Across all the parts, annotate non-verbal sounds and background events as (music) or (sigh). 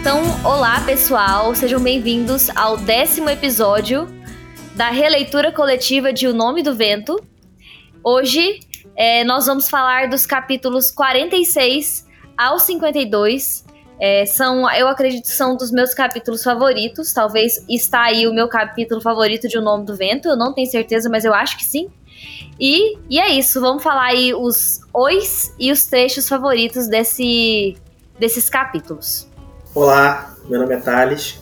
Então, olá pessoal, sejam bem-vindos ao décimo episódio da releitura coletiva de O Nome do Vento. Hoje é, nós vamos falar dos capítulos 46 ao 52. É, são, eu acredito que são dos meus capítulos favoritos. Talvez está aí o meu capítulo favorito de O Nome do Vento. Eu não tenho certeza, mas eu acho que sim. E, e é isso, vamos falar aí os ois e os trechos favoritos desse, desses capítulos. Olá, meu nome é Thales.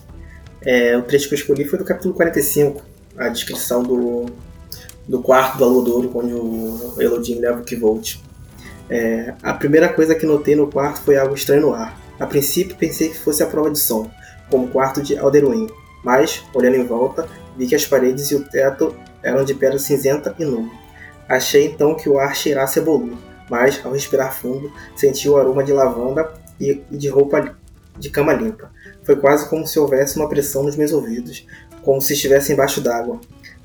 É, o trecho que eu escolhi foi do capítulo 45, a descrição do, do quarto do Aludouro, onde o Elodin leva o Kivolt. É, a primeira coisa que notei no quarto foi algo estranho no ar. A princípio pensei que fosse a prova de som, como o quarto de Alderuin, mas, olhando em volta, vi que as paredes e o teto eram de pedra cinzenta e nua. Achei então que o ar cheirasse a bolu, mas, ao respirar fundo, senti o aroma de lavanda e de roupa de cama limpa. Foi quase como se houvesse uma pressão nos meus ouvidos, como se estivesse embaixo d'água.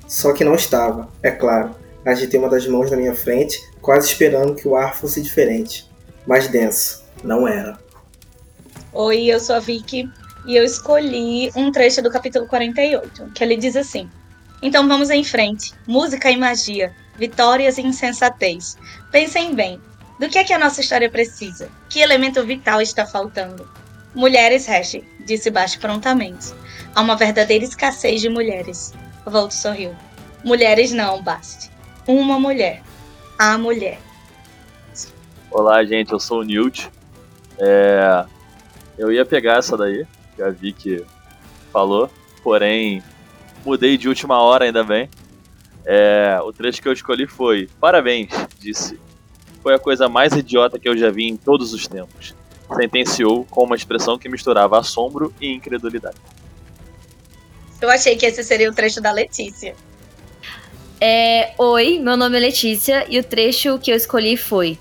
Só que não estava, é claro. Agitei uma das mãos na minha frente, quase esperando que o ar fosse diferente. Mais denso. Não era. Oi, eu sou a Vicky e eu escolhi um trecho do capítulo 48, que ele diz assim: Então vamos em frente. Música e magia, vitórias e insensatez. Pensem bem, do que é que a nossa história precisa? Que elemento vital está faltando? Mulheres, Hash, disse Baixo prontamente. Há uma verdadeira escassez de mulheres. Volt sorriu. Mulheres não, Bast. Uma mulher. A mulher. Olá, gente, eu sou o Newt. É... Eu ia pegar essa daí, já vi que falou, porém mudei de última hora, ainda bem. É... O trecho que eu escolhi foi: Parabéns, disse. Foi a coisa mais idiota que eu já vi em todos os tempos sentenciou com uma expressão que misturava assombro e incredulidade. Eu achei que esse seria o trecho da Letícia. É, Oi, meu nome é Letícia e o trecho que eu escolhi foi: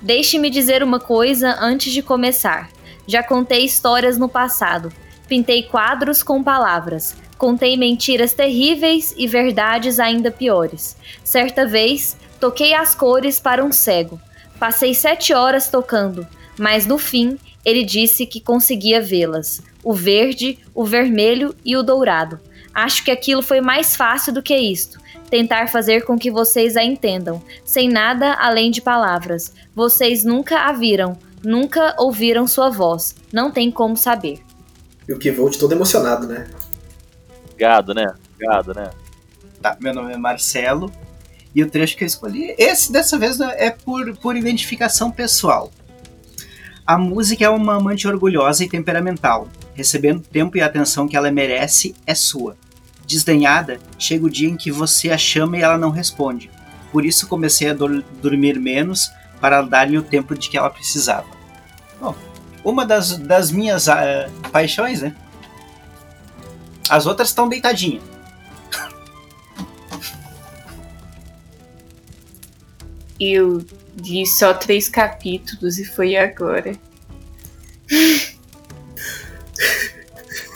Deixe-me dizer uma coisa antes de começar. Já contei histórias no passado, pintei quadros com palavras, contei mentiras terríveis e verdades ainda piores. Certa vez, toquei as cores para um cego. Passei sete horas tocando mas no fim ele disse que conseguia vê-las: o verde, o vermelho e o dourado. Acho que aquilo foi mais fácil do que isto. Tentar fazer com que vocês a entendam, sem nada além de palavras. Vocês nunca a viram, nunca ouviram sua voz. Não tem como saber. E o Kivolt todo emocionado, né? Gado, né? Gado, né? Tá, meu nome é Marcelo. E o trecho que eu escolhi, esse dessa vez é por, por identificação pessoal. A música é uma amante orgulhosa e temperamental. Recebendo o tempo e a atenção que ela merece, é sua. Desdenhada, chega o dia em que você a chama e ela não responde. Por isso comecei a dormir menos para dar-lhe o tempo de que ela precisava. Bom, uma das, das minhas uh, paixões, né? As outras estão deitadinhas. Eu li só três capítulos e foi agora.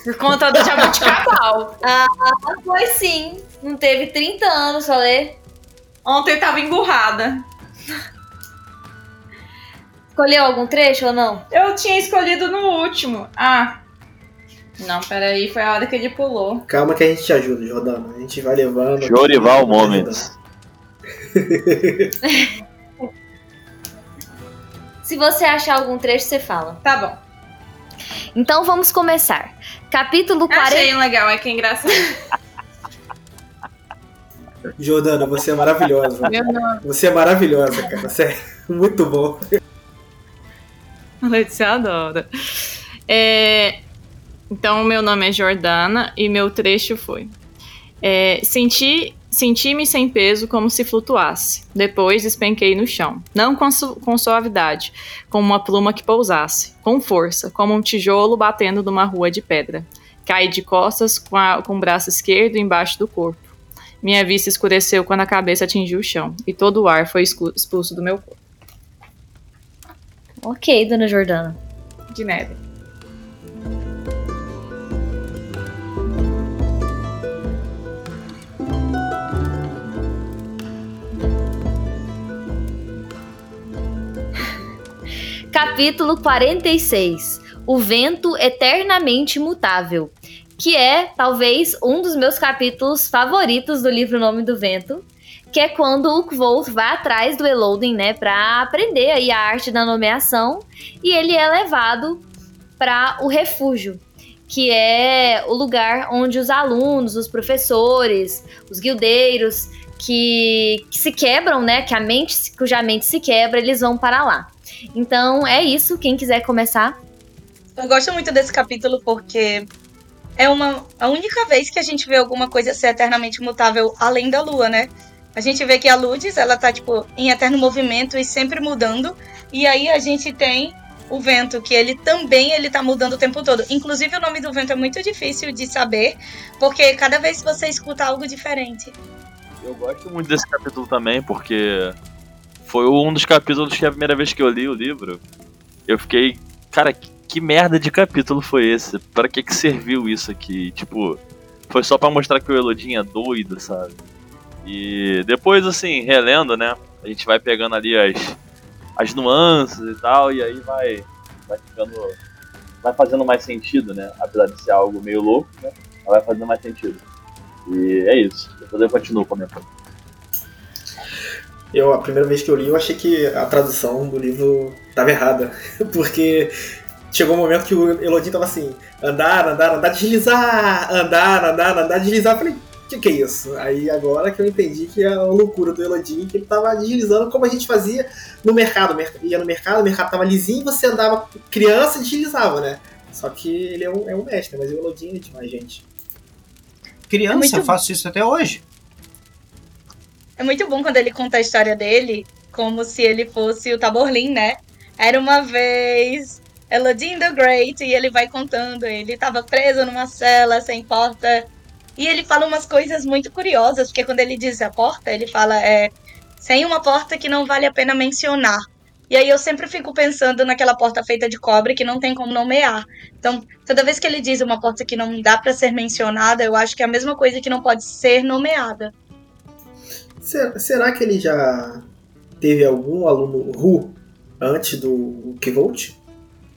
Por conta do Jabuticabal. (laughs) ah, foi sim. Não teve 30 anos, falei. Ontem tava emburrada. Escolheu algum trecho ou não? Eu tinha escolhido no último. Ah. Não, peraí, foi a hora que ele pulou. Calma que a gente te ajuda, Jordana. A gente vai levando. Jorival Moments. (laughs) Se você achar algum trecho, você fala. Tá bom. Então vamos começar. Capítulo 40. Achei um legal, é que é engraçado. Jordana, você é maravilhosa. Você é maravilhosa, cara. Você é muito bom. Letícia adora. É, então, meu nome é Jordana e meu trecho foi: é, Senti Senti-me sem peso, como se flutuasse. Depois despenquei no chão. Não com, com suavidade, como uma pluma que pousasse. Com força, como um tijolo batendo numa rua de pedra. Caí de costas com, a, com o braço esquerdo embaixo do corpo. Minha vista escureceu quando a cabeça atingiu o chão, e todo o ar foi expulso do meu corpo. Ok, dona Jordana. De neve. Capítulo 46 O Vento Eternamente Mutável. Que é, talvez, um dos meus capítulos favoritos do livro Nome do Vento. Que é quando o Kvolt vai atrás do Elodin, né? Pra aprender aí a arte da nomeação. E ele é levado para o refúgio. Que é o lugar onde os alunos, os professores, os guildeiros que, que se quebram, né? Que a mente, cuja mente se quebra, eles vão para lá. Então é isso. Quem quiser começar. Eu gosto muito desse capítulo porque é uma a única vez que a gente vê alguma coisa ser eternamente mutável além da lua, né? A gente vê que a Ludes, ela tá tipo em eterno movimento e sempre mudando, e aí a gente tem o vento que ele também ele tá mudando o tempo todo. Inclusive o nome do vento é muito difícil de saber, porque cada vez você escuta algo diferente. Eu gosto muito desse capítulo também, porque foi um dos capítulos que a primeira vez que eu li o livro, eu fiquei, cara, que, merda de capítulo foi esse? Para que que serviu isso aqui? Tipo, foi só para mostrar que o Elodin é doido, sabe? E depois, assim, relendo, né? A gente vai pegando ali as, as nuances e tal, e aí vai, vai ficando. Vai fazendo mais sentido, né? Apesar de ser algo meio louco, né? Vai fazendo mais sentido. E é isso. Depois eu continuo comentando. Eu, a primeira vez que eu li, eu achei que a tradução do livro estava errada. (laughs) Porque chegou um momento que o Elodie tava assim: andar, andar, andar, deslizar, andar, andar, andar, deslizar. Eu falei, o que, que é isso? Aí agora que eu entendi que é a loucura do Elodie, que ele tava deslizando como a gente fazia no mercado. Ia no mercado, o mercado tava lisinho, você andava criança e deslizava, né? Só que ele é um, é um mestre, mas o Elodie é demais, gente. Criança, É muito- eu faço isso até hoje. É muito bom quando ele conta a história dele como se ele fosse o Taborlin, né? Era uma vez Elodin the Great e ele vai contando. Ele tava preso numa cela sem porta. E ele fala umas coisas muito curiosas, porque quando ele diz a porta, ele fala é sem uma porta que não vale a pena mencionar. E aí eu sempre fico pensando naquela porta feita de cobre que não tem como nomear. Então, toda vez que ele diz uma porta que não dá pra ser mencionada, eu acho que é a mesma coisa que não pode ser nomeada. Será, será que ele já teve algum aluno Ru antes do Kvolt?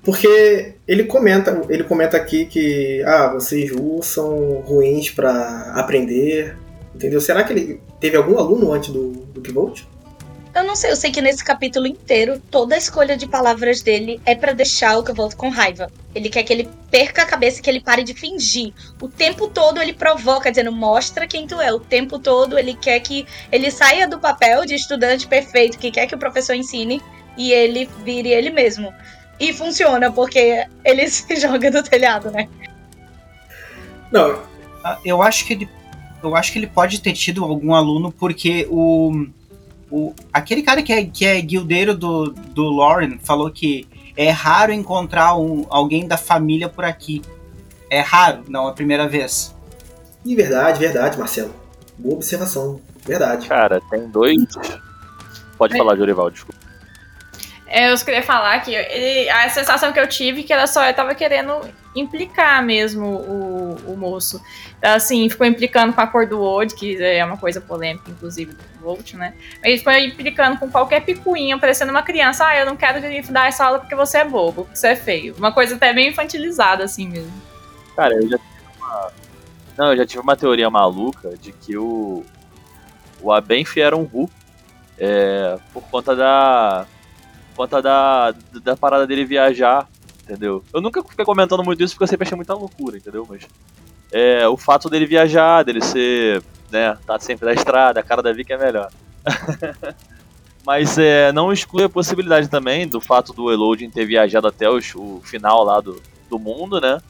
Porque ele comenta, ele comenta aqui que ah, vocês Ru são ruins pra aprender, entendeu? Será que ele teve algum aluno antes do, do Kvolt? Eu não sei, eu sei que nesse capítulo inteiro, toda a escolha de palavras dele é pra deixar o Kavolt com raiva. Ele quer que ele perca a cabeça, que ele pare de fingir. O tempo todo ele provoca, dizendo, mostra quem tu é. O tempo todo ele quer que ele saia do papel de estudante perfeito, que quer que o professor ensine, e ele vire ele mesmo. E funciona, porque ele (laughs) se joga do telhado, né? Não, Ah, Eu acho que ele, eu acho que ele pode ter tido algum aluno porque o, o aquele cara que é, que é guildeiro do, do Lauren falou que é raro encontrar um, alguém da família por aqui. É raro, não é a primeira vez. de verdade, verdade, Marcelo. Boa observação, verdade. Cara, tem dois. Pode É. falar, Jorival, desculpa. É, Eu só queria falar que ele- a sensação que eu tive é que ela só tava querendo implicar mesmo o, o moço. Assim, ficou implicando com a cor do Old, que é uma coisa polêmica, inclusive, do Volt, né? Ele ficou implicando com qualquer picuinha, parecendo uma criança. Ah, eu não quero dar essa aula porque você é bobo, porque você é feio. Uma coisa até bem infantilizada, assim mesmo. Cara, eu já tive uma. Não, eu já tive uma teoria maluca de que o. O Abenf era um Ru. É, por conta da. Conta da. Da parada dele viajar, entendeu? Eu nunca fiquei comentando muito isso porque eu sempre achei muita loucura, entendeu? Mas. É, o fato dele viajar, dele ser. né, tá sempre na estrada, a cara da Vicky é melhor. (laughs) Mas é, não exclui a possibilidade também do fato do Elodin ter viajado até os- o final lá do, do mundo, né?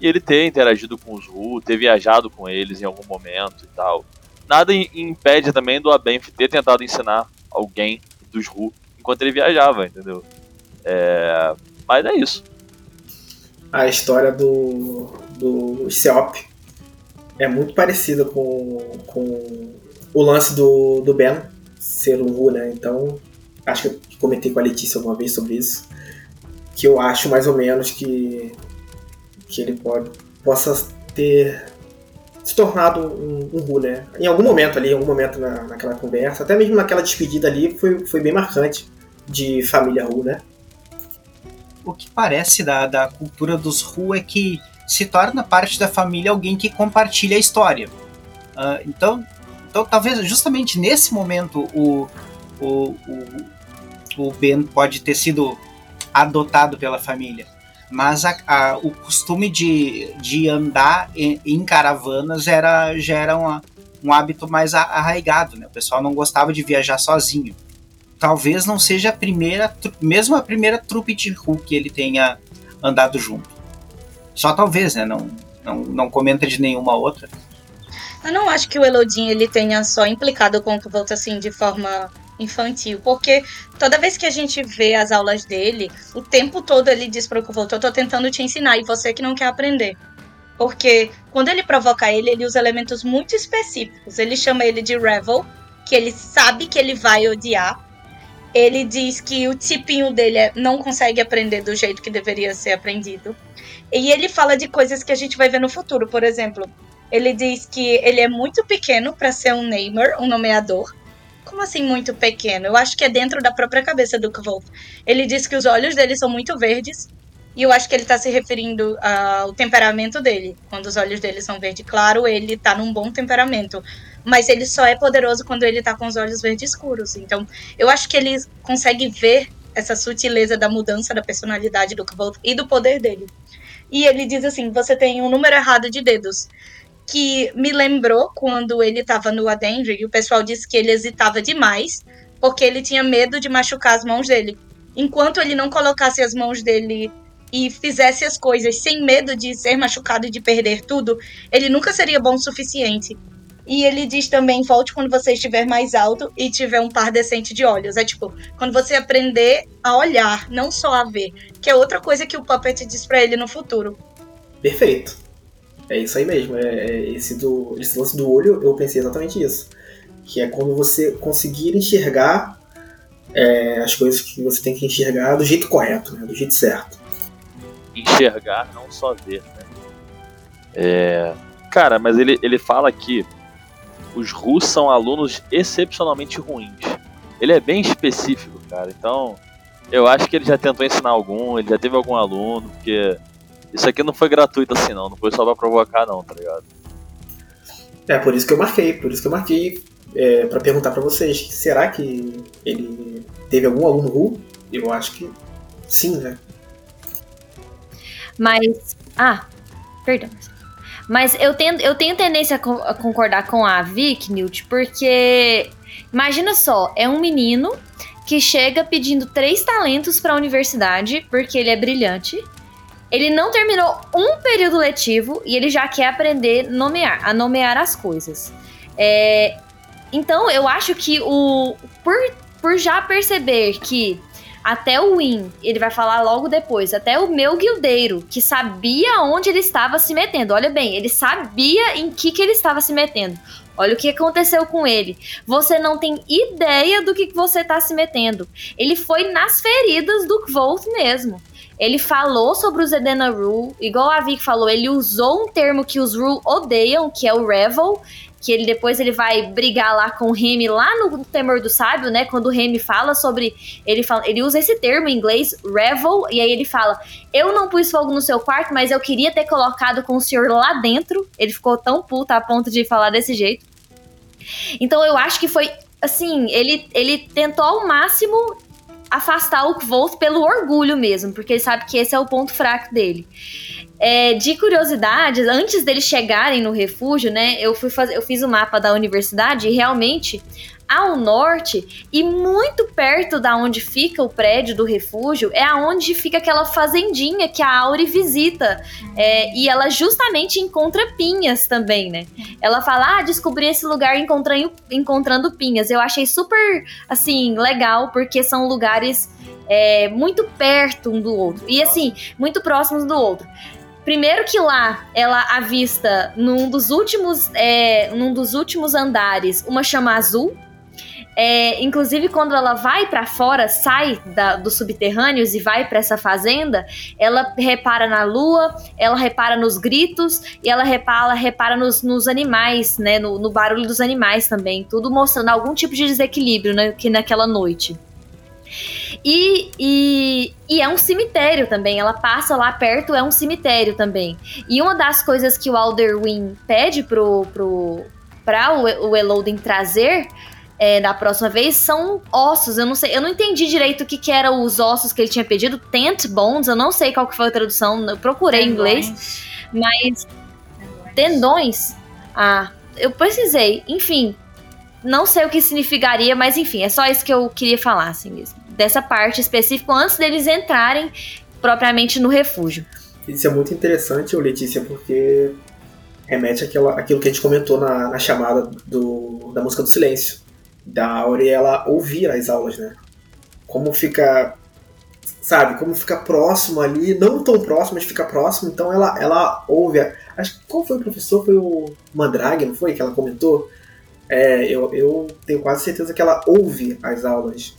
e ele ter interagido com os Ru, ter viajado com eles em algum momento e tal. Nada im- impede também do Abenf ter tentado ensinar alguém dos Ru enquanto ele viajava, entendeu? É, Mas é isso. a história do, do Seop é muito parecida com, com o lance do, do Ben ser um Ru, né? Então, acho que eu comentei com a Letícia alguma vez sobre isso. que eu acho mais ou menos que, que ele pode, possa ter se tornado um, um Ru, né? Em algum momento ali, em algum momento na, naquela conversa, até mesmo naquela despedida ali, foi, foi bem marcante de família Ru, né? O que parece da, da cultura dos Ru é que se torna parte da família alguém que compartilha a história. Uh, então, então, talvez justamente nesse momento o, o, o, o Ben pode ter sido adotado pela família mas a, a, o costume de, de andar em, em caravanas era, já era uma, um hábito mais arraigado, né? O pessoal não gostava de viajar sozinho. Talvez não seja a primeira, mesmo a primeira trupe de Hulk que ele tenha andado junto. Só talvez, né? Não, não, não comenta de nenhuma outra. Eu não acho que o Elodin ele tenha só implicado com o Volta assim de forma infantil, porque toda vez que a gente vê as aulas dele, o tempo todo ele diz para o Kuvolto, eu tô tentando te ensinar e você que não quer aprender. Porque quando ele provoca ele, ele usa elementos muito específicos. Ele chama ele de Revel, que ele sabe que ele vai odiar. Ele diz que o tipinho dele é, não consegue aprender do jeito que deveria ser aprendido. E ele fala de coisas que a gente vai ver no futuro. Por exemplo, ele diz que ele é muito pequeno para ser um namer, um nomeador. Como assim muito pequeno? Eu acho que é dentro da própria cabeça do Kvolf. Ele diz que os olhos dele são muito verdes. E eu acho que ele está se referindo ao temperamento dele. Quando os olhos dele são verde claro, ele está num bom temperamento. Mas ele só é poderoso quando ele está com os olhos verde escuros. Então, eu acho que ele consegue ver essa sutileza da mudança da personalidade do Kvolf e do poder dele. E ele diz assim: você tem um número errado de dedos que me lembrou quando ele estava no Adendry e o pessoal disse que ele hesitava demais porque ele tinha medo de machucar as mãos dele. Enquanto ele não colocasse as mãos dele e fizesse as coisas sem medo de ser machucado e de perder tudo, ele nunca seria bom o suficiente. E ele diz também: volte quando você estiver mais alto e tiver um par decente de olhos. É tipo, quando você aprender a olhar, não só a ver, que é outra coisa que o Puppet diz para ele no futuro. Perfeito. É isso aí mesmo. É, é, esse, do, esse lance do olho, eu pensei exatamente isso. Que é quando você conseguir enxergar é, as coisas que você tem que enxergar do jeito correto, né? do jeito certo. Enxergar, não só ver. Né? É... Cara, mas ele, ele fala que os russos são alunos excepcionalmente ruins. Ele é bem específico, cara. Então, eu acho que ele já tentou ensinar algum, ele já teve algum aluno, porque isso aqui não foi gratuito assim, não. Não foi só pra provocar, não, tá ligado? É, por isso que eu marquei. Por isso que eu marquei é, para perguntar para vocês. Será que ele teve algum aluno Ru? Eu acho que sim, né? Mas. Ah, perdão. Mas eu tenho, eu tenho tendência a, concordar com a Vic, Newt, porque. Imagina só, é um menino que chega pedindo três talentos para a universidade porque ele é brilhante. Ele não terminou um período letivo e ele já quer aprender nomear, a nomear as coisas. É, então, eu acho que o por, por já perceber que até o Win, ele vai falar logo depois, até o meu guildeiro, que sabia onde ele estava se metendo. Olha bem, ele sabia em que, que ele estava se metendo. Olha o que aconteceu com ele. Você não tem ideia do que, você está se metendo. Ele foi nas feridas do Volt mesmo. Ele falou sobre os Edena Rule, igual a Vic falou, ele usou um termo que os Rule odeiam, que é o Revel, que ele depois ele vai brigar lá com o Remy lá no Temor do Sábio, né? Quando o Remy fala sobre. Ele, fala, ele usa esse termo em inglês, revel, e aí ele fala: Eu não pus fogo no seu quarto, mas eu queria ter colocado com o senhor lá dentro. Ele ficou tão puta a ponto de falar desse jeito. Então eu acho que foi. Assim, ele, ele tentou ao máximo afastar o Kvolt pelo orgulho mesmo, porque ele sabe que esse é o ponto fraco dele. É, de curiosidade, antes deles chegarem no refúgio, né, eu fui fazer, eu fiz o mapa da universidade e realmente ao norte e muito perto da onde fica o prédio do refúgio é aonde fica aquela fazendinha que a Auri visita é, e ela justamente encontra pinhas também, né? Ela fala, ah, descobri esse lugar encontrando, encontrando pinhas. Eu achei super, assim, legal porque são lugares é, muito perto um do outro e assim, muito próximos do outro. Primeiro que lá ela avista num dos últimos, é, num dos últimos andares uma chama azul É, inclusive, quando ela vai para fora, sai da, dos subterrâneos e vai para essa fazenda, ela repara na lua, ela repara nos gritos e ela repara, repara nos, nos animais, né? No, no, barulho dos animais também. Tudo mostrando algum tipo de desequilíbrio né, que naquela noite. E, e, e, é um cemitério também. Ela passa lá perto, é um cemitério também. E uma das coisas que o Alderwin pede pro, pro, pra o, o Eloden trazer é, da próxima vez são ossos. Eu não sei, eu não entendi direito o que, que eram os ossos que ele tinha pedido. Tent bones, eu não sei qual que foi a tradução. Eu procurei tendões. em inglês, mas tendões. tendões. Ah, eu precisei. Enfim, não sei o que significaria, mas enfim, é só isso que eu queria falar, assim mesmo dessa parte específica antes deles entrarem propriamente no refúgio. Isso é muito interessante, Letícia, porque remete àquela, àquilo que a gente comentou na, na chamada do, da música do silêncio. Da Auriela ouvir as aulas, né? Como fica. Sabe, como fica próximo ali, não tão próximo, mas fica próximo, então ela, ela ouve. Acho que qual foi o professor? Foi o Mandrag, não foi? Que ela comentou? É, eu, eu tenho quase certeza que ela ouve as aulas.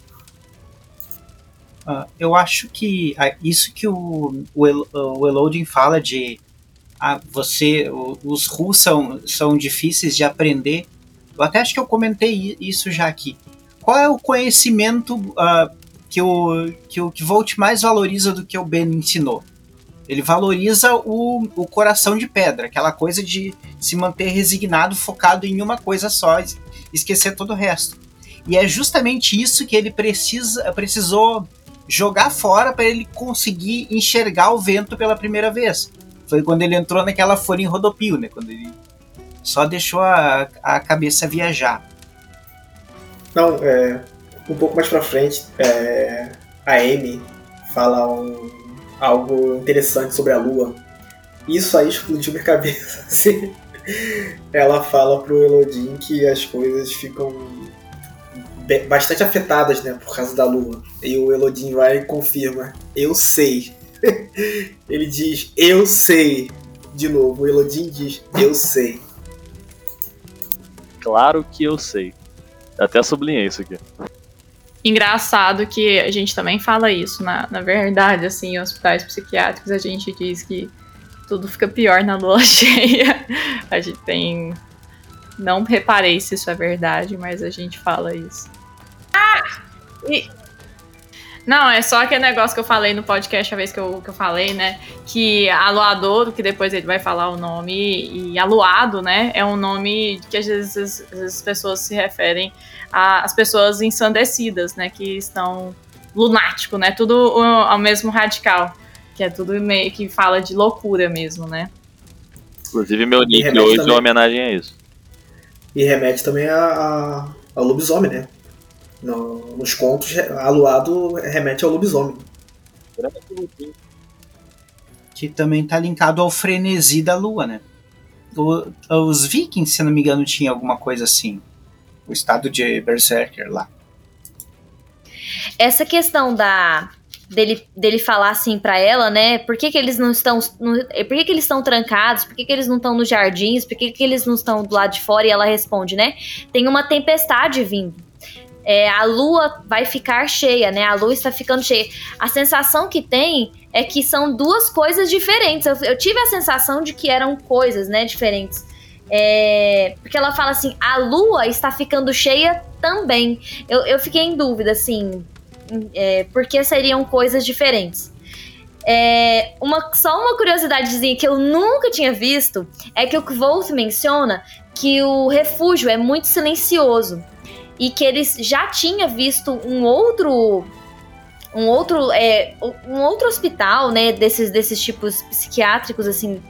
Uh, eu acho que uh, isso que o, o, o Elodin fala de uh, você, os Rus são, são difíceis de aprender. Eu até acho que eu comentei isso já aqui. Qual é o conhecimento que, o, que o que Volt mais valoriza do que o Ben ensinou? Ele valoriza o, o coração de pedra, aquela coisa de se manter resignado, focado em uma coisa só, esquecer todo o resto. E é justamente isso que ele precisa, precisou jogar fora para ele conseguir enxergar o vento pela primeira vez. Foi quando ele entrou naquela folha em rodopio, né? Quando ele só deixou a, a cabeça viajar. Não, é, um pouco mais pra frente, é, a Amy fala um, algo interessante sobre a Lua. Isso aí explodiu minha (laughs) cabeça. Assim. Ela fala pro Elodin que as coisas ficam bastante afetadas, né, por causa da lua. E o Elodin vai e confirma: Eu sei. (laughs) Ele diz: Eu sei. De novo, o Elodin diz: Eu sei. Claro que eu sei. Até sublinhei isso aqui. Engraçado que a gente também fala isso, na, na verdade, assim, em hospitais psiquiátricos a gente diz que tudo fica pior na lua (laughs) cheia. A gente tem não reparei se isso é verdade, mas a gente fala isso. Ah! E... Não, é só aquele negócio que eu falei no podcast a vez que eu, que eu falei, né? Que aluador, que depois ele vai falar o nome, e aluado, né? É um nome que às vezes, as pessoas se referem às pessoas ensandecidas, né? Que estão lunático, né? Tudo ao mesmo radical. Que é tudo meio que fala de loucura mesmo, né? Inclusive meu nick hoje é uma homenagem a isso. E remete também a, a, ao lobisomem, né? No, nos contos, aluado remete ao lobisomem. Que também tá linkado ao frenesi da lua, né? O, os vikings, se não me engano, tinha alguma coisa assim. O estado de Berserker lá. Essa questão da dele, dele falar assim para ela, né? Por que, que eles não estão. No, por que, que eles estão trancados? Por que, que eles não estão nos jardins? Por que, que eles não estão do lado de fora? E ela responde, né? Tem uma tempestade vindo. É, a lua vai ficar cheia, né? A lua está ficando cheia. A sensação que tem é que são duas coisas diferentes. Eu, eu tive a sensação de que eram coisas, né, diferentes. É, porque ela fala assim: a lua está ficando cheia também. Eu, eu fiquei em dúvida, assim é, porque seriam coisas diferentes. É, uma, só uma curiosidadezinha que eu nunca tinha visto é que o Kvolt menciona que o refúgio é muito silencioso e que eles já tinha visto um outro um outro é, um outro hospital né desses desses tipos psiquiátricos assim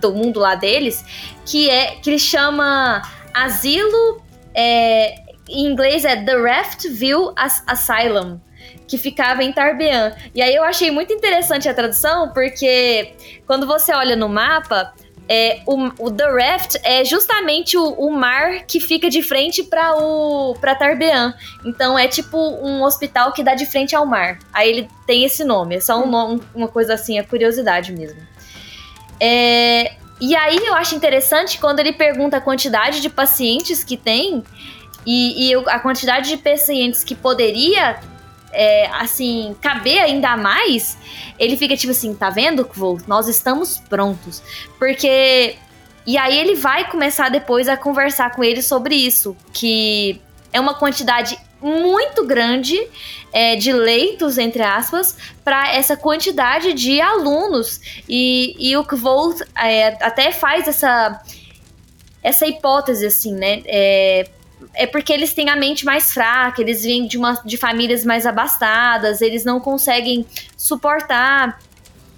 do mundo lá deles que é que ele chama asilo é, em inglês é The Raftville Asylum que ficava em Tarbean. E aí eu achei muito interessante a tradução, porque quando você olha no mapa, é, o, o, The Raft é justamente o, o mar que fica de frente para o para Tarbean. Então é tipo um hospital que dá de frente ao mar. Aí ele tem esse nome. É só um nome, uma coisa assim, é curiosidade mesmo. É, e aí eu acho interessante quando ele pergunta a quantidade de pacientes que tem e, e a quantidade de pacientes que poderia é, assim, caber ainda mais, ele fica tipo assim, tá vendo, Volt? Nós estamos prontos. Porque. E aí ele vai começar depois a conversar com ele sobre isso. Que é uma quantidade muito grande é, de leitos, entre aspas, para essa quantidade de alunos. E, e o Kvolt é, até faz essa, essa hipótese, assim, né? É, é porque eles têm a mente mais fraca, eles vêm de, uma, de famílias mais abastadas, eles não conseguem suportar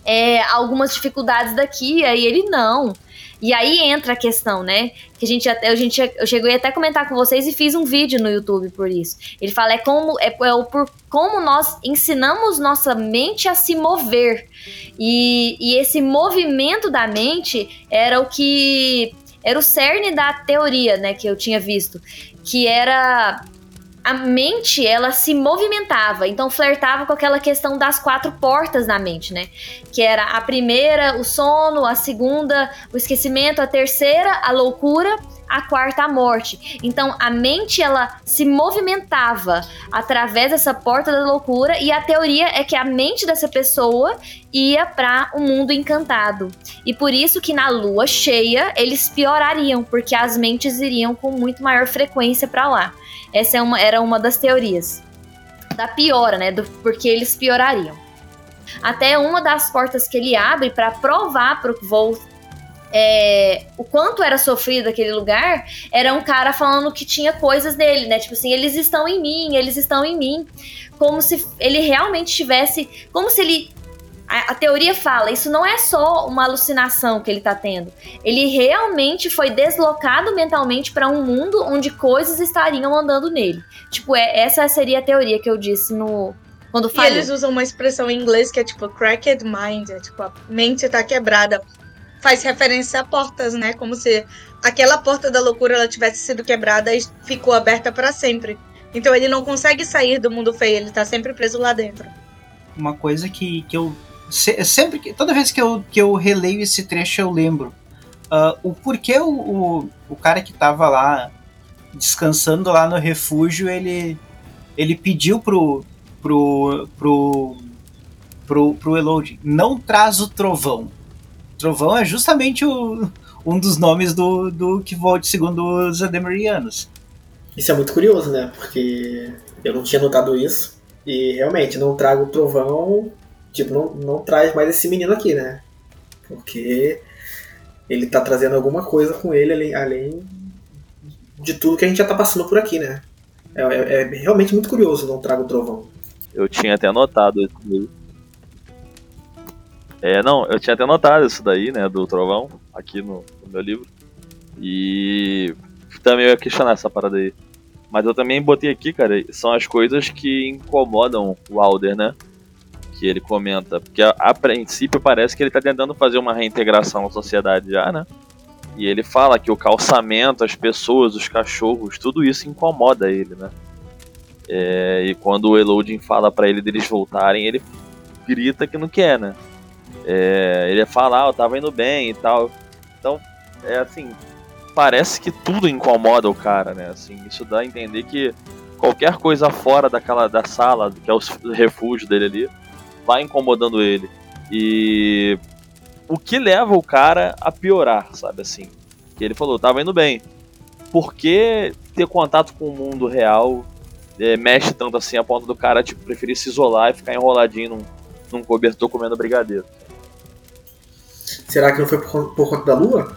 é, algumas dificuldades daqui, aí ele não. E aí entra a questão, né? Que a gente até a gente eu cheguei até a comentar com vocês e fiz um vídeo no YouTube por isso. Ele fala é como é, é o por como nós ensinamos nossa mente a se mover. E, e esse movimento da mente era o que era o cerne da teoria, né, que eu tinha visto, que era a mente ela se movimentava, então flertava com aquela questão das quatro portas na mente, né? Que era a primeira, o sono, a segunda, o esquecimento, a terceira, a loucura a quarta morte. Então a mente ela se movimentava através dessa porta da loucura e a teoria é que a mente dessa pessoa ia para o um mundo encantado. E por isso que na lua cheia eles piorariam, porque as mentes iriam com muito maior frequência para lá. Essa é uma, era uma das teorias da piora, né? Do, porque eles piorariam. Até uma das portas que ele abre para provar para o é, o quanto era sofrido aquele lugar, era um cara falando que tinha coisas dele, né? Tipo assim, eles estão em mim, eles estão em mim. Como se ele realmente tivesse. Como se ele. A, a teoria fala, isso não é só uma alucinação que ele tá tendo. Ele realmente foi deslocado mentalmente para um mundo onde coisas estariam andando nele. Tipo, é, essa seria a teoria que eu disse no, quando falei. E eles usam uma expressão em inglês que é tipo cracked mind, é tipo a mente tá quebrada faz referência a portas, né? Como se aquela porta da loucura ela tivesse sido quebrada e ficou aberta para sempre. Então ele não consegue sair do mundo feio, ele tá sempre preso lá dentro. Uma coisa que, que eu sempre que toda vez que eu, que eu releio esse trecho eu lembro uh, o porquê o, o, o cara que tava lá descansando lá no refúgio ele ele pediu pro pro pro pro, pro Elodie não traz o trovão Trovão é justamente o, um dos nomes do, do que volte segundo os Ademarianos. Isso é muito curioso, né? Porque eu não tinha notado isso. E realmente, não trago o Trovão. Tipo, não, não traz mais esse menino aqui, né? Porque ele tá trazendo alguma coisa com ele além, além de tudo que a gente já tá passando por aqui, né? É, é, é realmente muito curioso não trago o Trovão. Eu tinha até notado isso. É, não, eu tinha até notado isso daí, né, do Trovão, aqui no, no meu livro. E também eu ia questionar essa parada aí. Mas eu também botei aqui, cara, são as coisas que incomodam o Alder, né? Que ele comenta. Porque a, a, princípio parece que ele tá tentando fazer uma reintegração na sociedade já, né? E ele fala que o calçamento, as pessoas, os cachorros, tudo isso incomoda ele, né? É, e quando o Elodin fala para ele deles voltarem, ele grita que não quer, né? É, ele falar, ah, eu tava indo bem e tal. Então, é assim, parece que tudo incomoda o cara, né? Assim, isso dá a entender que qualquer coisa fora daquela da sala, que é o refúgio dele ali, vai incomodando ele. E o que leva o cara a piorar, sabe assim? Que ele falou, tava indo bem. Por que ter contato com o mundo real é, mexe tanto assim a ponto do cara tipo, preferir se isolar e ficar enroladinho num, num cobertor comendo brigadeiro? Será que não foi por, por conta da Lua?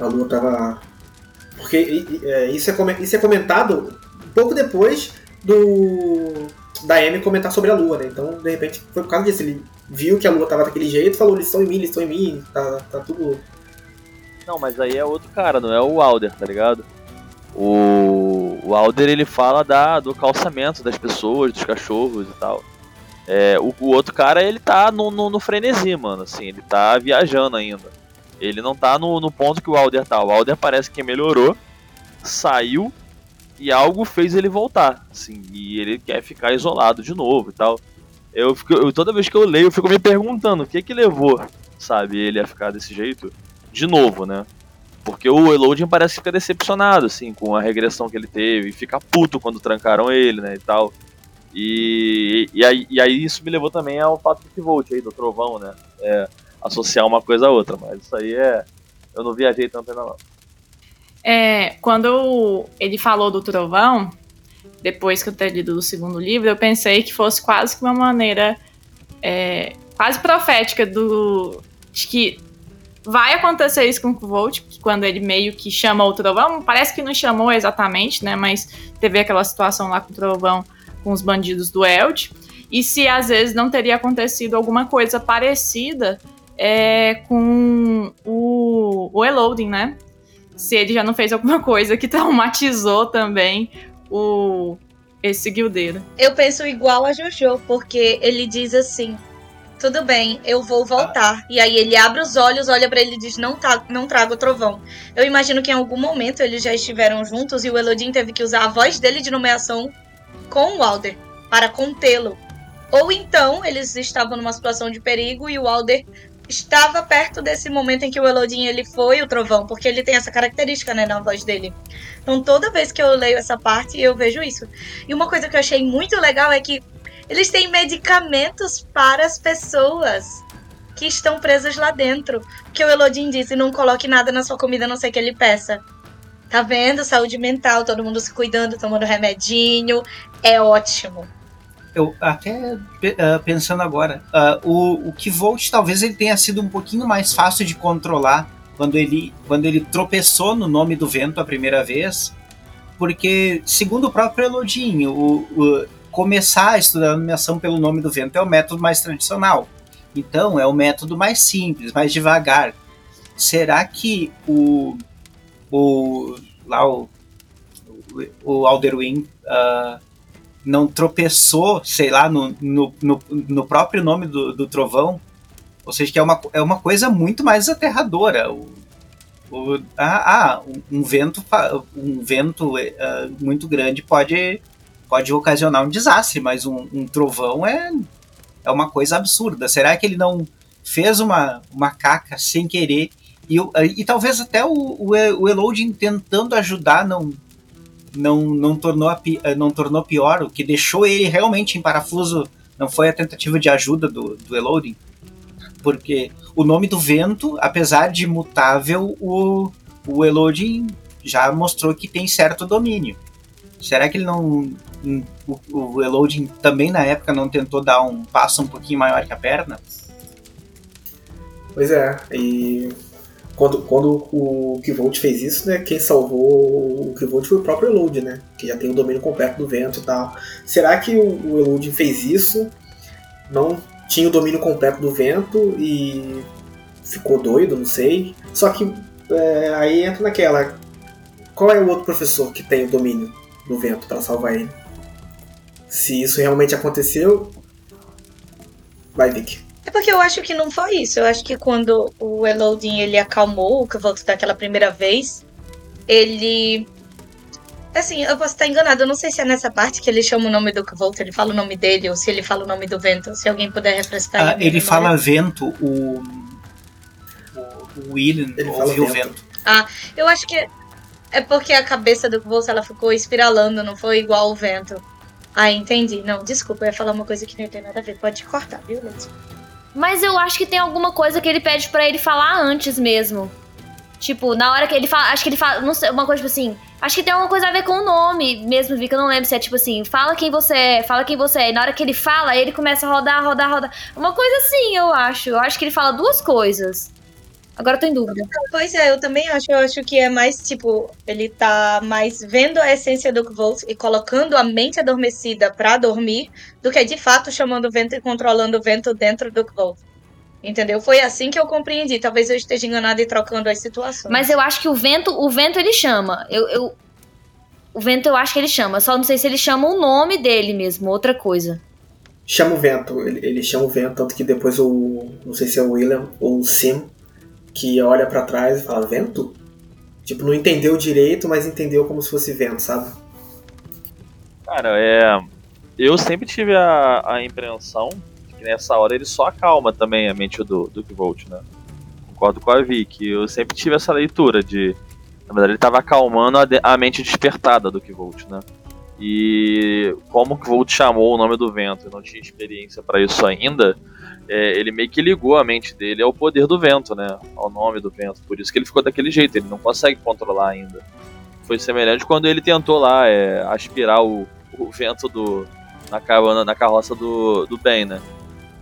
A Lua tava. Porque é, isso, é, isso é comentado pouco depois do da Amy comentar sobre a Lua, né? Então, de repente, foi por causa disso. Ele viu que a Lua tava daquele jeito, falou, eles estão em mim, eles estão em mim, tá, tá tudo. Não, mas aí é outro cara, não é o Alder, tá ligado? O, o Alder ele fala da, do calçamento das pessoas, dos cachorros e tal. É, o, o, outro cara, ele tá no, no, no, frenesi, mano, assim, ele tá viajando ainda. Ele não tá no, no ponto que o Alder tá. O Alder parece que melhorou, saiu e algo fez ele voltar, assim, e ele quer ficar isolado de novo e tal. Eu, fico, eu toda vez que eu leio, eu fico me perguntando o que que levou, sabe, ele a ficar desse jeito de novo, né? Porque o Elodin parece que fica decepcionado, assim, com a regressão que ele teve, e fica puto quando trancaram ele, né, e tal. E, e, aí, e aí isso me levou também ao fato do Volt aí, do trovão, né? É, associar uma coisa a outra, mas isso aí é. Eu não viajei tanto ainda não. É, quando ele falou do trovão, depois que eu ter lido o segundo livro, eu pensei que fosse quase que uma maneira é, quase profética do de que vai acontecer isso com o Volt, quando ele meio que chama o trovão, parece que não chamou exatamente, né, mas teve aquela situação lá com o trovão com os bandidos do Eld, e se às vezes não teria acontecido alguma coisa parecida é, com o, o Eloding, né? Se ele já não fez alguma coisa que (laughs) traumatizou também o esse guildeiro. Eu penso igual a Jojo, porque ele diz assim: tudo bem, eu vou voltar. E aí ele abre os olhos, olha para ele e diz: não, tá, não traga o trovão. Eu imagino que em algum momento eles já estiveram juntos e o Elodin teve que usar a voz dele de nomeação com o Alder para contê-lo. Ou então eles estavam numa situação de perigo e o Alder estava perto desse momento em que o Elodin ele foi o trovão, porque ele tem essa característica, né, na voz dele. Então toda vez que eu leio essa parte, eu vejo isso. E uma coisa que eu achei muito legal é que eles têm medicamentos para as pessoas que estão presas lá dentro. Que o Elodin disse, não coloque nada na sua comida, a não sei que ele peça. Tá vendo? Saúde mental, todo mundo se cuidando, tomando remedinho. É ótimo. Eu até uh, pensando agora, uh, o, o Kivolt talvez ele tenha sido um pouquinho mais fácil de controlar quando ele, quando ele tropeçou no nome do vento a primeira vez, porque, segundo o próprio Elodinho, o, o, começar a estudar a nomeação pelo nome do vento é o método mais tradicional. Então, é o método mais simples, mais devagar. Será que o, o lá o, o Alderwin uh, não tropeçou, sei lá, no, no, no, no próprio nome do, do, trovão? Ou seja, que é uma, é uma coisa muito mais aterradora. O, o, ah, ah, um vento, um vento uh, muito grande pode pode ocasionar um desastre, mas um, um trovão é, é uma coisa absurda. Será que ele não fez uma, uma caca sem querer? E, e talvez até o, o, o Elodin tentando ajudar não, não, não, tornou a, não tornou pior, o que deixou ele realmente em parafuso não foi a tentativa de ajuda do, do Elodin. Porque o nome do vento, apesar de mutável, o, o Elodin já mostrou que tem certo domínio. Será que ele não. O, o Elodin também na época não tentou dar um passo um pouquinho maior que a perna? Pois é, e quando, quando o Kivolt fez isso, né, quem salvou o Kivolt foi o próprio Elodin, né, que já tem o domínio completo do vento e tal. Será que o, o fez isso, não tinha o domínio completo do vento e ficou doido, não sei. Só que é, aí entra naquela, qual é o outro professor que tem o domínio? do vento para salvar ele. Se isso realmente aconteceu, vai Vic. É porque eu acho que não foi isso. Eu acho que quando o Elodin ele acalmou o Kvolt daquela primeira vez, ele Assim, eu posso estar enganado. Eu não sei se é nessa parte que ele chama o nome do Kvolt, ele fala o nome dele, ou se ele fala o nome do vento. Se alguém puder refrescar. Ah, ele fala vento, o. O William ouviu o vento. vento. Ah, eu acho que é porque a cabeça do bolso ela ficou espiralando, não foi igual o vento. Ah, entendi. Não, desculpa, eu ia falar uma coisa que não tem nada a ver. Pode cortar, viu, Leite? Mas eu acho que tem alguma coisa que ele pede para ele falar antes mesmo. Tipo, na hora que ele fala. Acho que ele fala. Não sei, uma coisa tipo assim. Acho que tem alguma coisa a ver com o nome mesmo, Vi, que eu não lembro se é tipo assim, fala quem você é, fala quem você é. E na hora que ele fala, ele começa a rodar, rodar, rodar. Uma coisa assim, eu acho. Eu acho que ele fala duas coisas. Agora eu tô em dúvida. Pois é, eu também acho. Eu acho que é mais, tipo, ele tá mais vendo a essência do Kvolt e colocando a mente adormecida para dormir do que de fato chamando o vento e controlando o vento dentro do Kvolt. Entendeu? Foi assim que eu compreendi. Talvez eu esteja enganada e trocando as situações. Mas eu acho que o vento, o vento ele chama. Eu, eu, o vento eu acho que ele chama. Só não sei se ele chama o nome dele mesmo, outra coisa. Chama o vento, ele, ele chama o vento, tanto que depois o. Não sei se é o William ou o Sim que olha para trás e fala, vento? Tipo, não entendeu direito, mas entendeu como se fosse vento, sabe? Cara, é. Eu sempre tive a, a impressão que nessa hora ele só acalma também a mente do, do Volt, né? concordo com a Vicky. Eu sempre tive essa leitura de. Na verdade, ele estava acalmando a, a mente despertada do Kvolt, né? E como o Kvolt chamou o nome do vento e não tinha experiência para isso ainda, é, ele meio que ligou a mente dele ao poder do vento, né? Ao nome do vento. Por isso que ele ficou daquele jeito, ele não consegue controlar ainda. Foi semelhante quando ele tentou lá é, aspirar o, o vento do, na, cabana, na carroça do, do Ben, né?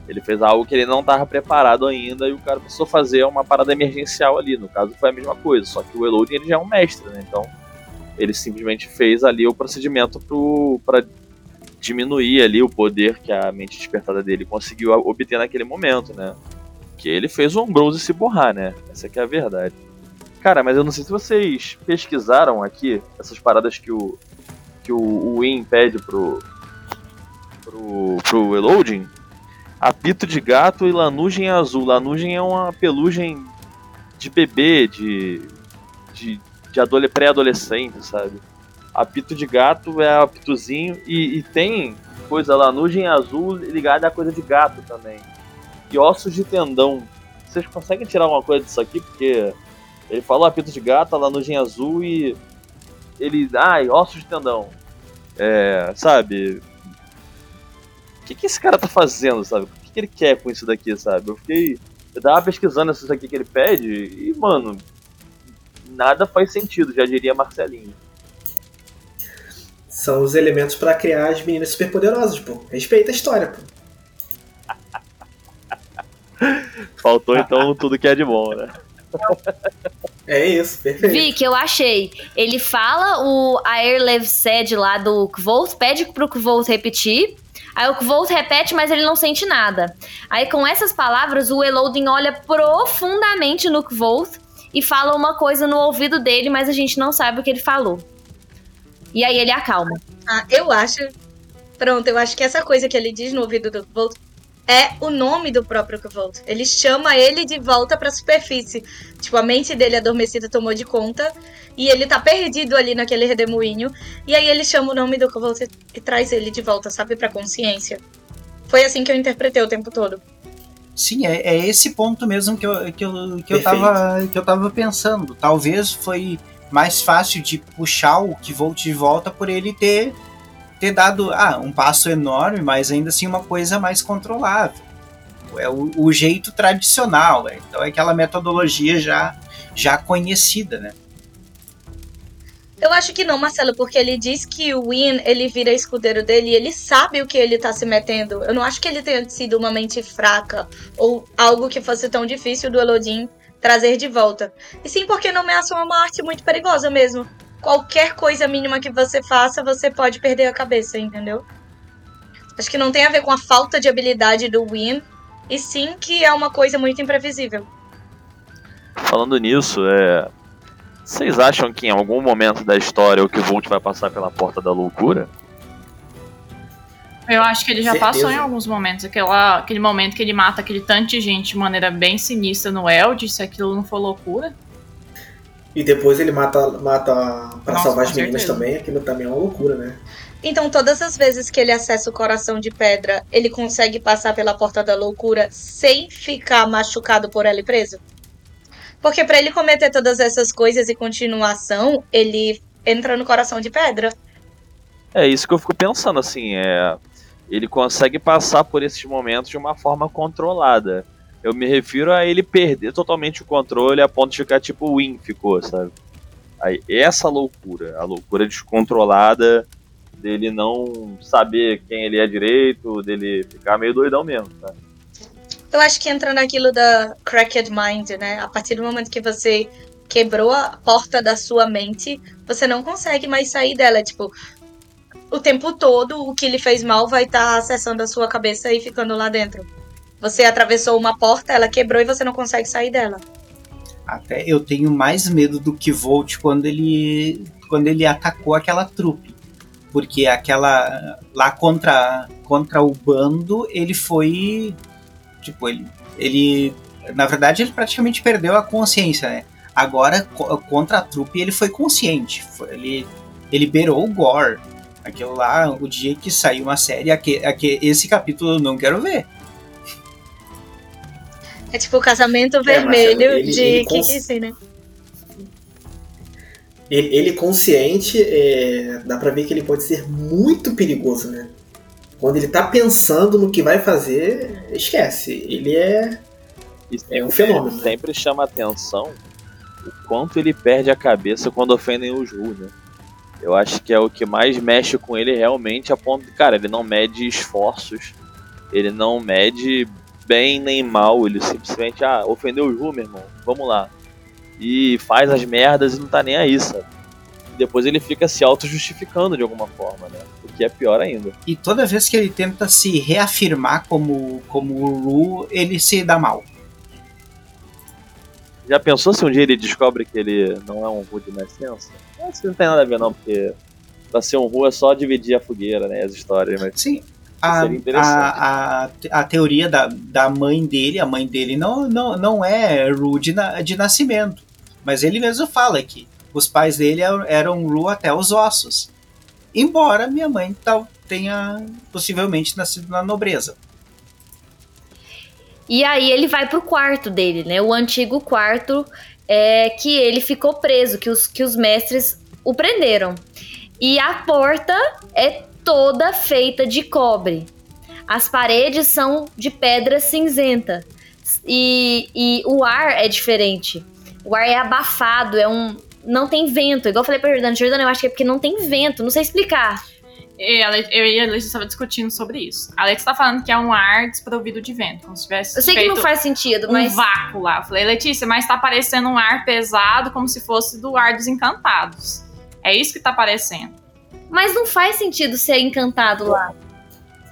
Ele fez algo que ele não estava preparado ainda e o cara precisou fazer uma parada emergencial ali. No caso foi a mesma coisa, só que o Elodie ele já é um mestre, né? Então ele simplesmente fez ali o procedimento para diminuir ali o poder que a mente despertada dele conseguiu obter naquele momento, né? Que ele fez o Ambrose se borrar, né? Essa é a verdade. Cara, mas eu não sei se vocês pesquisaram aqui essas paradas que o que o, o Win pede pro pro, pro Eloding. Apito de gato e lanugem azul. Lanugem é uma pelugem de bebê, de de, de adole- pré-adolescente, sabe? Apito de gato é apitozinho e, e tem coisa lanugem azul ligada a coisa de gato também. E ossos de tendão. Vocês conseguem tirar alguma coisa disso aqui? Porque ele falou apito de gato, a lanugem azul e ele. Ai, ossos de tendão. É, sabe? O que, que esse cara tá fazendo, sabe? O que, que ele quer com isso daqui, sabe? Eu fiquei. Eu tava pesquisando isso aqui que ele pede e, mano, nada faz sentido, já diria Marcelinho. São os elementos pra criar as meninas superpoderosas, pô. Respeita a história, pô. Faltou então (laughs) tudo que é de bom, né? É isso, perfeito. Vic, eu achei. Ele fala o Airlev Sed lá do Kvolt, pede pro Kvolt repetir. Aí o Kvolt repete, mas ele não sente nada. Aí com essas palavras, o Elodin olha profundamente no Kvolt e fala uma coisa no ouvido dele, mas a gente não sabe o que ele falou. E aí ele acalma. Ah, eu acho. Pronto, eu acho que essa coisa que ele diz no ouvido do Kvolt é o nome do próprio Kvolt. Ele chama ele de volta pra superfície. Tipo, a mente dele adormecida tomou de conta e ele tá perdido ali naquele redemoinho. E aí ele chama o nome do Kvolt e traz ele de volta, sabe, pra consciência. Foi assim que eu interpretei o tempo todo. Sim, é, é esse ponto mesmo que eu, que, eu, que, eu tava, que eu tava pensando. Talvez foi mais fácil de puxar o que volte de volta por ele ter, ter dado ah, um passo enorme, mas ainda assim uma coisa mais controlável. É o, o jeito tradicional, né? então é aquela metodologia já, já conhecida, né? Eu acho que não, Marcelo, porque ele diz que o Win, ele vira escudeiro dele e ele sabe o que ele tá se metendo. Eu não acho que ele tenha sido uma mente fraca ou algo que fosse tão difícil do Elodin trazer de volta. E sim porque nomeação é uma arte muito perigosa mesmo. Qualquer coisa mínima que você faça, você pode perder a cabeça, entendeu? Acho que não tem a ver com a falta de habilidade do Win, e sim que é uma coisa muito imprevisível. Falando nisso, é. Vocês acham que em algum momento da história o Kvolt vai passar pela porta da loucura? Eu acho que ele já Certeza. passou em alguns momentos. Aquela, aquele momento que ele mata aquele tanto de gente de maneira bem sinistra no Eld, se aquilo não for loucura. E depois ele mata, mata pra Nossa, salvar as meninas certeza. também. Aquilo também é uma loucura, né? Então, todas as vezes que ele acessa o coração de pedra, ele consegue passar pela porta da loucura sem ficar machucado por ela e preso? Porque pra ele cometer todas essas coisas e continuação, ele entra no coração de pedra. É isso que eu fico pensando, assim, é. Ele consegue passar por esses momentos de uma forma controlada. Eu me refiro a ele perder totalmente o controle a ponto de ficar tipo Win ficou, sabe? Aí, essa loucura, a loucura descontrolada dele não saber quem ele é direito, dele ficar meio doidão mesmo, sabe? Eu acho que entra naquilo da cracked mind, né? A partir do momento que você quebrou a porta da sua mente, você não consegue mais sair dela. Tipo, o tempo todo o que lhe fez mal vai estar acessando a sua cabeça e ficando lá dentro. Você atravessou uma porta, ela quebrou e você não consegue sair dela. Até eu tenho mais medo do que Volt quando ele quando ele atacou aquela trupe. Porque aquela lá contra contra o bando, ele foi tipo, ele ele na verdade ele praticamente perdeu a consciência, né? Agora co- contra a trupe ele foi consciente. Foi- ele ele o gore. Aquilo lá, o dia que saiu uma série, aque, aque, esse capítulo eu não quero ver. É tipo o casamento vermelho Marcelo, ele- de ele cons- Kikisi, né? Ele, ele consciente, é, dá pra ver que ele pode ser muito perigoso, né? Quando ele tá pensando no que vai fazer, esquece. Ele é, é um sempre, fenômeno. né? sempre chama atenção o quanto ele perde a cabeça quando ofendem os Ru, né? Eu acho que é o que mais mexe com ele realmente a ponto de, cara, ele não mede esforços, ele não mede bem nem mal, ele simplesmente, ah, ofendeu o Ru, meu irmão, vamos lá. E faz as merdas e não tá nem aí, sabe? Depois ele fica se auto-justificando de alguma forma, né? O que é pior ainda. E toda vez que ele tenta se reafirmar como, como o Ru, ele se dá mal. Já pensou se um dia ele descobre que ele não é um Ru de nascença? Isso não tem nada a ver não, porque pra ser um Ru é só dividir a fogueira, né? As histórias, mas Sim. A, a, a, a teoria da, da mãe dele, a mãe dele não, não, não é Ru de, na- de nascimento. Mas ele mesmo fala que os pais dele eram, eram Ru até os ossos. Embora minha mãe tal, tenha possivelmente nascido na nobreza. E aí ele vai pro quarto dele, né? O antigo quarto é que ele ficou preso, que os, que os mestres o prenderam. E a porta é toda feita de cobre. As paredes são de pedra cinzenta. E, e o ar é diferente. O ar é abafado, é um. Não tem vento. Igual eu falei pra Jordana. Jordana, eu acho que é porque não tem vento. Não sei explicar. E a Le- eu e a Letícia estava discutindo sobre isso. A Letícia tá falando que é um ar desprovido de vento, como se tivesse Eu sei que feito não faz sentido, um mas. vácuo lá. Eu falei, Letícia, mas tá parecendo um ar pesado, como se fosse do ar dos encantados. É isso que tá parecendo. Mas não faz sentido ser encantado lá.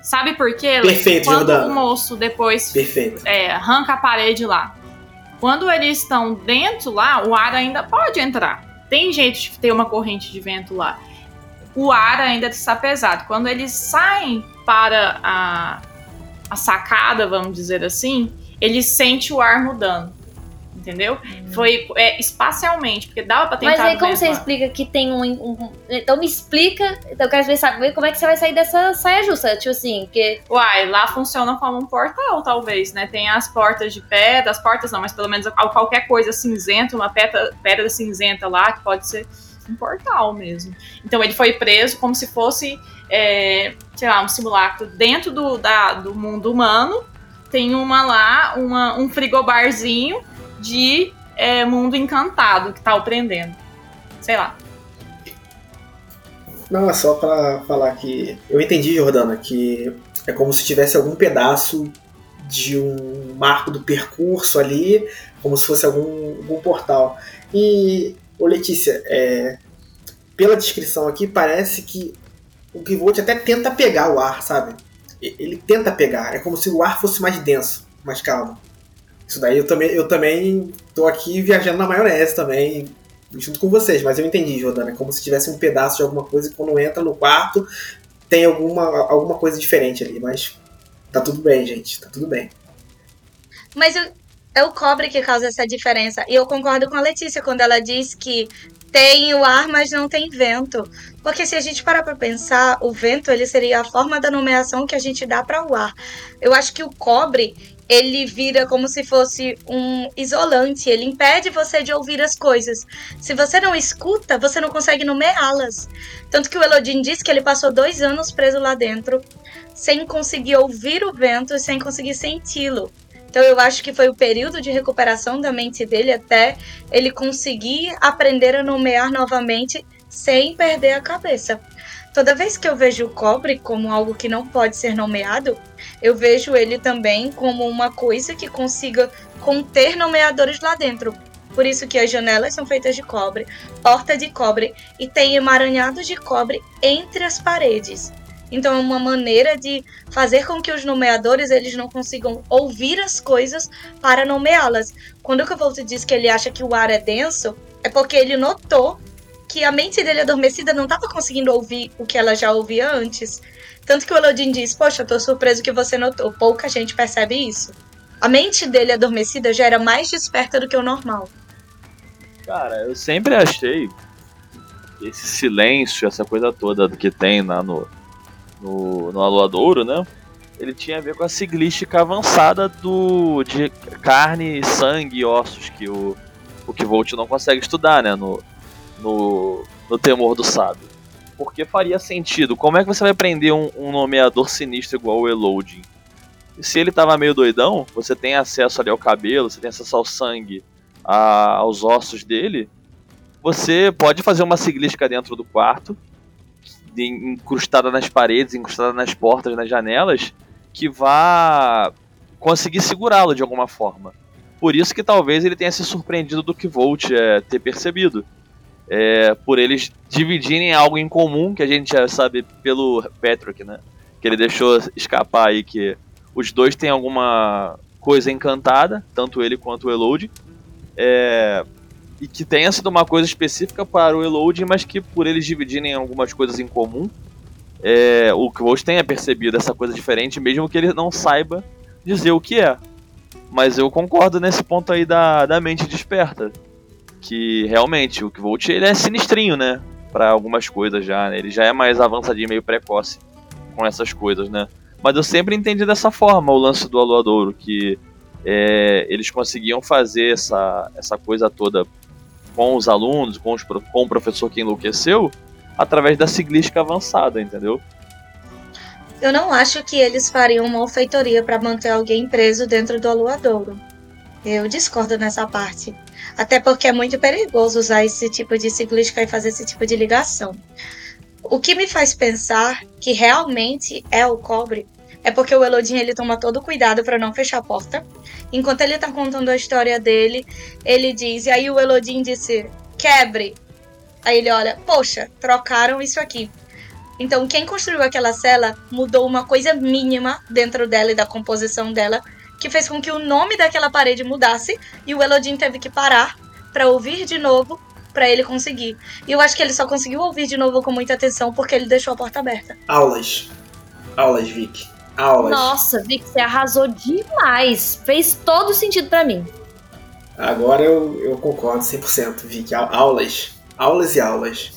Sabe por quê? Letícia? Perfeito, Quando Jordana. o moço depois Perfeito. é, arranca a parede lá. Quando eles estão dentro lá, o ar ainda pode entrar. Tem jeito de ter uma corrente de vento lá. O ar ainda está pesado. Quando eles saem para a, a sacada, vamos dizer assim, eles sentem o ar mudando. Entendeu? Foi é, espacialmente, porque dava pra tentar. Mas aí como você explica que tem um, um- Então me explica. Então eu quero ver, saber como é que você vai sair dessa saia justa. Tipo assim, porque. Uai, lá funciona como um portal, talvez, né? Tem as portas de pedra, as portas não, mas pelo menos qualquer coisa cinzenta, uma pedra, pedra cinzenta lá, que pode ser um portal mesmo. Então ele foi preso como se fosse, é, sei lá, um simulacro dentro do, da- do mundo humano. Tem uma lá, uma, um frigobarzinho de é, mundo encantado que tá o prendendo. Sei lá. Não, é só pra falar que. Eu entendi, Jordana, que é como se tivesse algum pedaço de um marco do percurso ali, como se fosse algum, algum portal. E, ô Letícia, é, pela descrição aqui, parece que o Givolt até tenta pegar o ar, sabe? Ele tenta pegar, é como se o ar fosse mais denso, mais calmo. Isso daí eu também, eu também tô aqui viajando na maionese também, junto com vocês, mas eu entendi, Jordana. É como se tivesse um pedaço de alguma coisa e quando entra no quarto tem alguma, alguma coisa diferente ali, mas tá tudo bem, gente, tá tudo bem. Mas o- é o cobre que causa essa diferença. E eu concordo com a Letícia quando ela diz que tem o ar, mas não tem vento. Porque se a gente parar para pensar, o vento ele seria a forma da nomeação que a gente dá para o ar. Eu acho que o cobre ele vira como se fosse um isolante, ele impede você de ouvir as coisas. Se você não escuta, você não consegue nomeá-las. Tanto que o Elodin diz que ele passou dois anos preso lá dentro, sem conseguir ouvir o vento e sem conseguir senti-lo. Então eu acho que foi o período de recuperação da mente dele até ele conseguir aprender a nomear novamente sem perder a cabeça. Toda vez que eu vejo o cobre como algo que não pode ser nomeado, eu vejo ele também como uma coisa que consiga conter nomeadores lá dentro. Por isso que as janelas são feitas de cobre, porta de cobre e tem emaranhados de cobre entre as paredes. Então é uma maneira de fazer com que os nomeadores eles não consigam ouvir as coisas para nomeá-las. Quando o Cavolto diz que ele acha que o ar é denso, é porque ele notou que a mente dele adormecida não estava conseguindo ouvir o que ela já ouvia antes. Tanto que o Elodin diz: Poxa, tô surpreso que você notou. Pouca gente percebe isso. A mente dele adormecida já era mais desperta do que o normal. Cara, eu sempre achei esse silêncio, essa coisa toda que tem lá no, no, no Aloadouro, né? ele tinha a ver com a siglística avançada do de carne, sangue e ossos que o o que Volt não consegue estudar, né, no, no, no temor do sábio. Porque faria sentido. Como é que você vai prender um, um nomeador sinistro igual o Eloding? se ele tava meio doidão, você tem acesso ali ao cabelo, você tem acesso ao sangue, a, aos ossos dele, você pode fazer uma siglística dentro do quarto, incrustada nas paredes, incrustada nas portas, nas janelas, que vá conseguir segurá-lo de alguma forma. Por isso que talvez ele tenha se surpreendido do que Volt é, ter percebido. É, por eles dividirem algo em comum, que a gente já sabe pelo Patrick, né? Que ele deixou escapar aí que os dois têm alguma coisa encantada, tanto ele quanto o Elode. É, e que tenha sido uma coisa específica para o Elode, mas que por eles dividirem algumas coisas em comum, é, o Volt tenha percebido essa coisa diferente, mesmo que ele não saiba dizer o que é. Mas eu concordo nesse ponto aí da, da mente desperta. Que realmente o Volt ele é sinistrinho, né? Para algumas coisas já, né? Ele já é mais avançadinho, meio precoce com essas coisas, né? Mas eu sempre entendi dessa forma o lance do Aluadouro, que é, eles conseguiam fazer essa, essa coisa toda com os alunos, com, os, com o professor que enlouqueceu, através da siglística avançada, entendeu? Eu não acho que eles fariam uma feitoria para manter alguém preso dentro do aluadouro. Eu discordo nessa parte. Até porque é muito perigoso usar esse tipo de siglística e fazer esse tipo de ligação. O que me faz pensar que realmente é o cobre é porque o Elodin ele toma todo cuidado para não fechar a porta. Enquanto ele tá contando a história dele, ele diz, e aí o Elodin disse: "Quebre". Aí ele olha: "Poxa, trocaram isso aqui". Então, quem construiu aquela cela mudou uma coisa mínima dentro dela e da composição dela, que fez com que o nome daquela parede mudasse e o Elodin teve que parar para ouvir de novo para ele conseguir. E eu acho que ele só conseguiu ouvir de novo com muita atenção porque ele deixou a porta aberta. Aulas. Aulas, Vic. Aulas. Nossa, Vic, você arrasou demais. Fez todo sentido para mim. Agora eu, eu concordo 100%, Vic. Aulas. Aulas e aulas.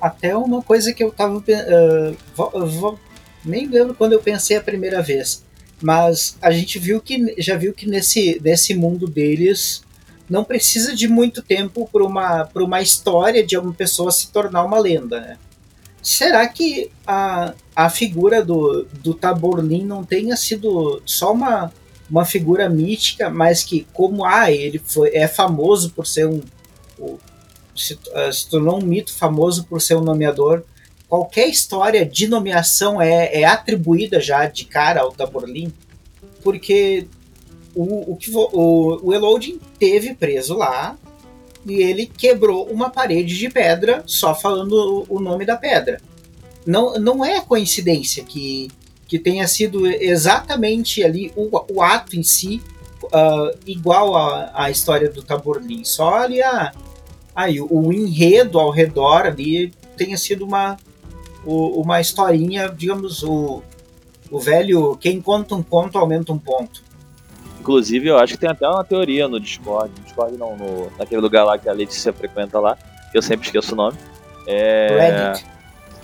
Até uma coisa que eu tava. Uh, vou, vou, nem lembro quando eu pensei a primeira vez. Mas a gente viu que já viu que nesse, nesse mundo deles não precisa de muito tempo para uma, uma história de uma pessoa se tornar uma lenda, né? Será que a, a figura do, do Taborlin não tenha sido só uma, uma figura mítica, mas que, como ah, ele foi, é famoso por ser um. se, uh, se tornou um mito famoso por ser um nomeador, qualquer história de nomeação é, é atribuída já de cara ao Taborlin? Porque o, o, que, o, o Elodin teve preso lá e ele quebrou uma parede de pedra só falando o, o nome da pedra. Não, não é coincidência que, que tenha sido exatamente ali o, o ato em si uh, igual à, história do Taborlin. Só ali a, aí, o, enredo ao redor ali tenha sido uma, o, uma historinha, digamos, o, o velho quem conta um conto aumenta um ponto. Inclusive, eu acho que tem até uma teoria no Discord. No Discord não, no, naquele lugar lá que a Letícia frequenta lá, que eu sempre esqueço o nome. É...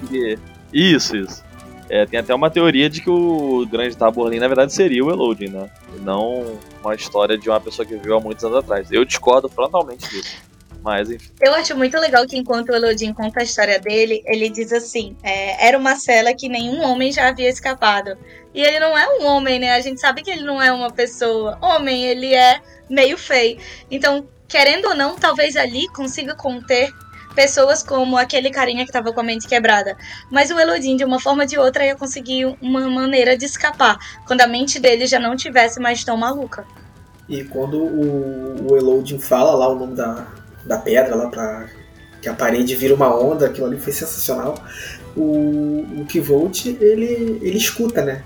Reddit. Isso, isso. É, tem até uma teoria de que o grande Taborlin, na verdade, seria o Eloding, né? E não uma história de uma pessoa que viveu há muitos anos atrás. Eu discordo frontalmente disso. Mas, enfim. Eu acho muito legal que enquanto o Elodin conta a história dele, ele diz assim: é, era uma cela que nenhum homem já havia escapado. E ele não é um homem, né? A gente sabe que ele não é uma pessoa. Homem, ele é meio feio. Então, querendo ou não, talvez ali consiga conter pessoas como aquele carinha que estava com a mente quebrada. Mas o Elodin, de uma forma ou de outra, ia conseguir uma maneira de escapar, quando a mente dele já não tivesse mais tão maluca. E quando o, o Elodin fala lá o nome da, da pedra, lá pra que a parede vira uma onda, aquilo ali foi sensacional. O, o Kivolt, ele, ele escuta, né?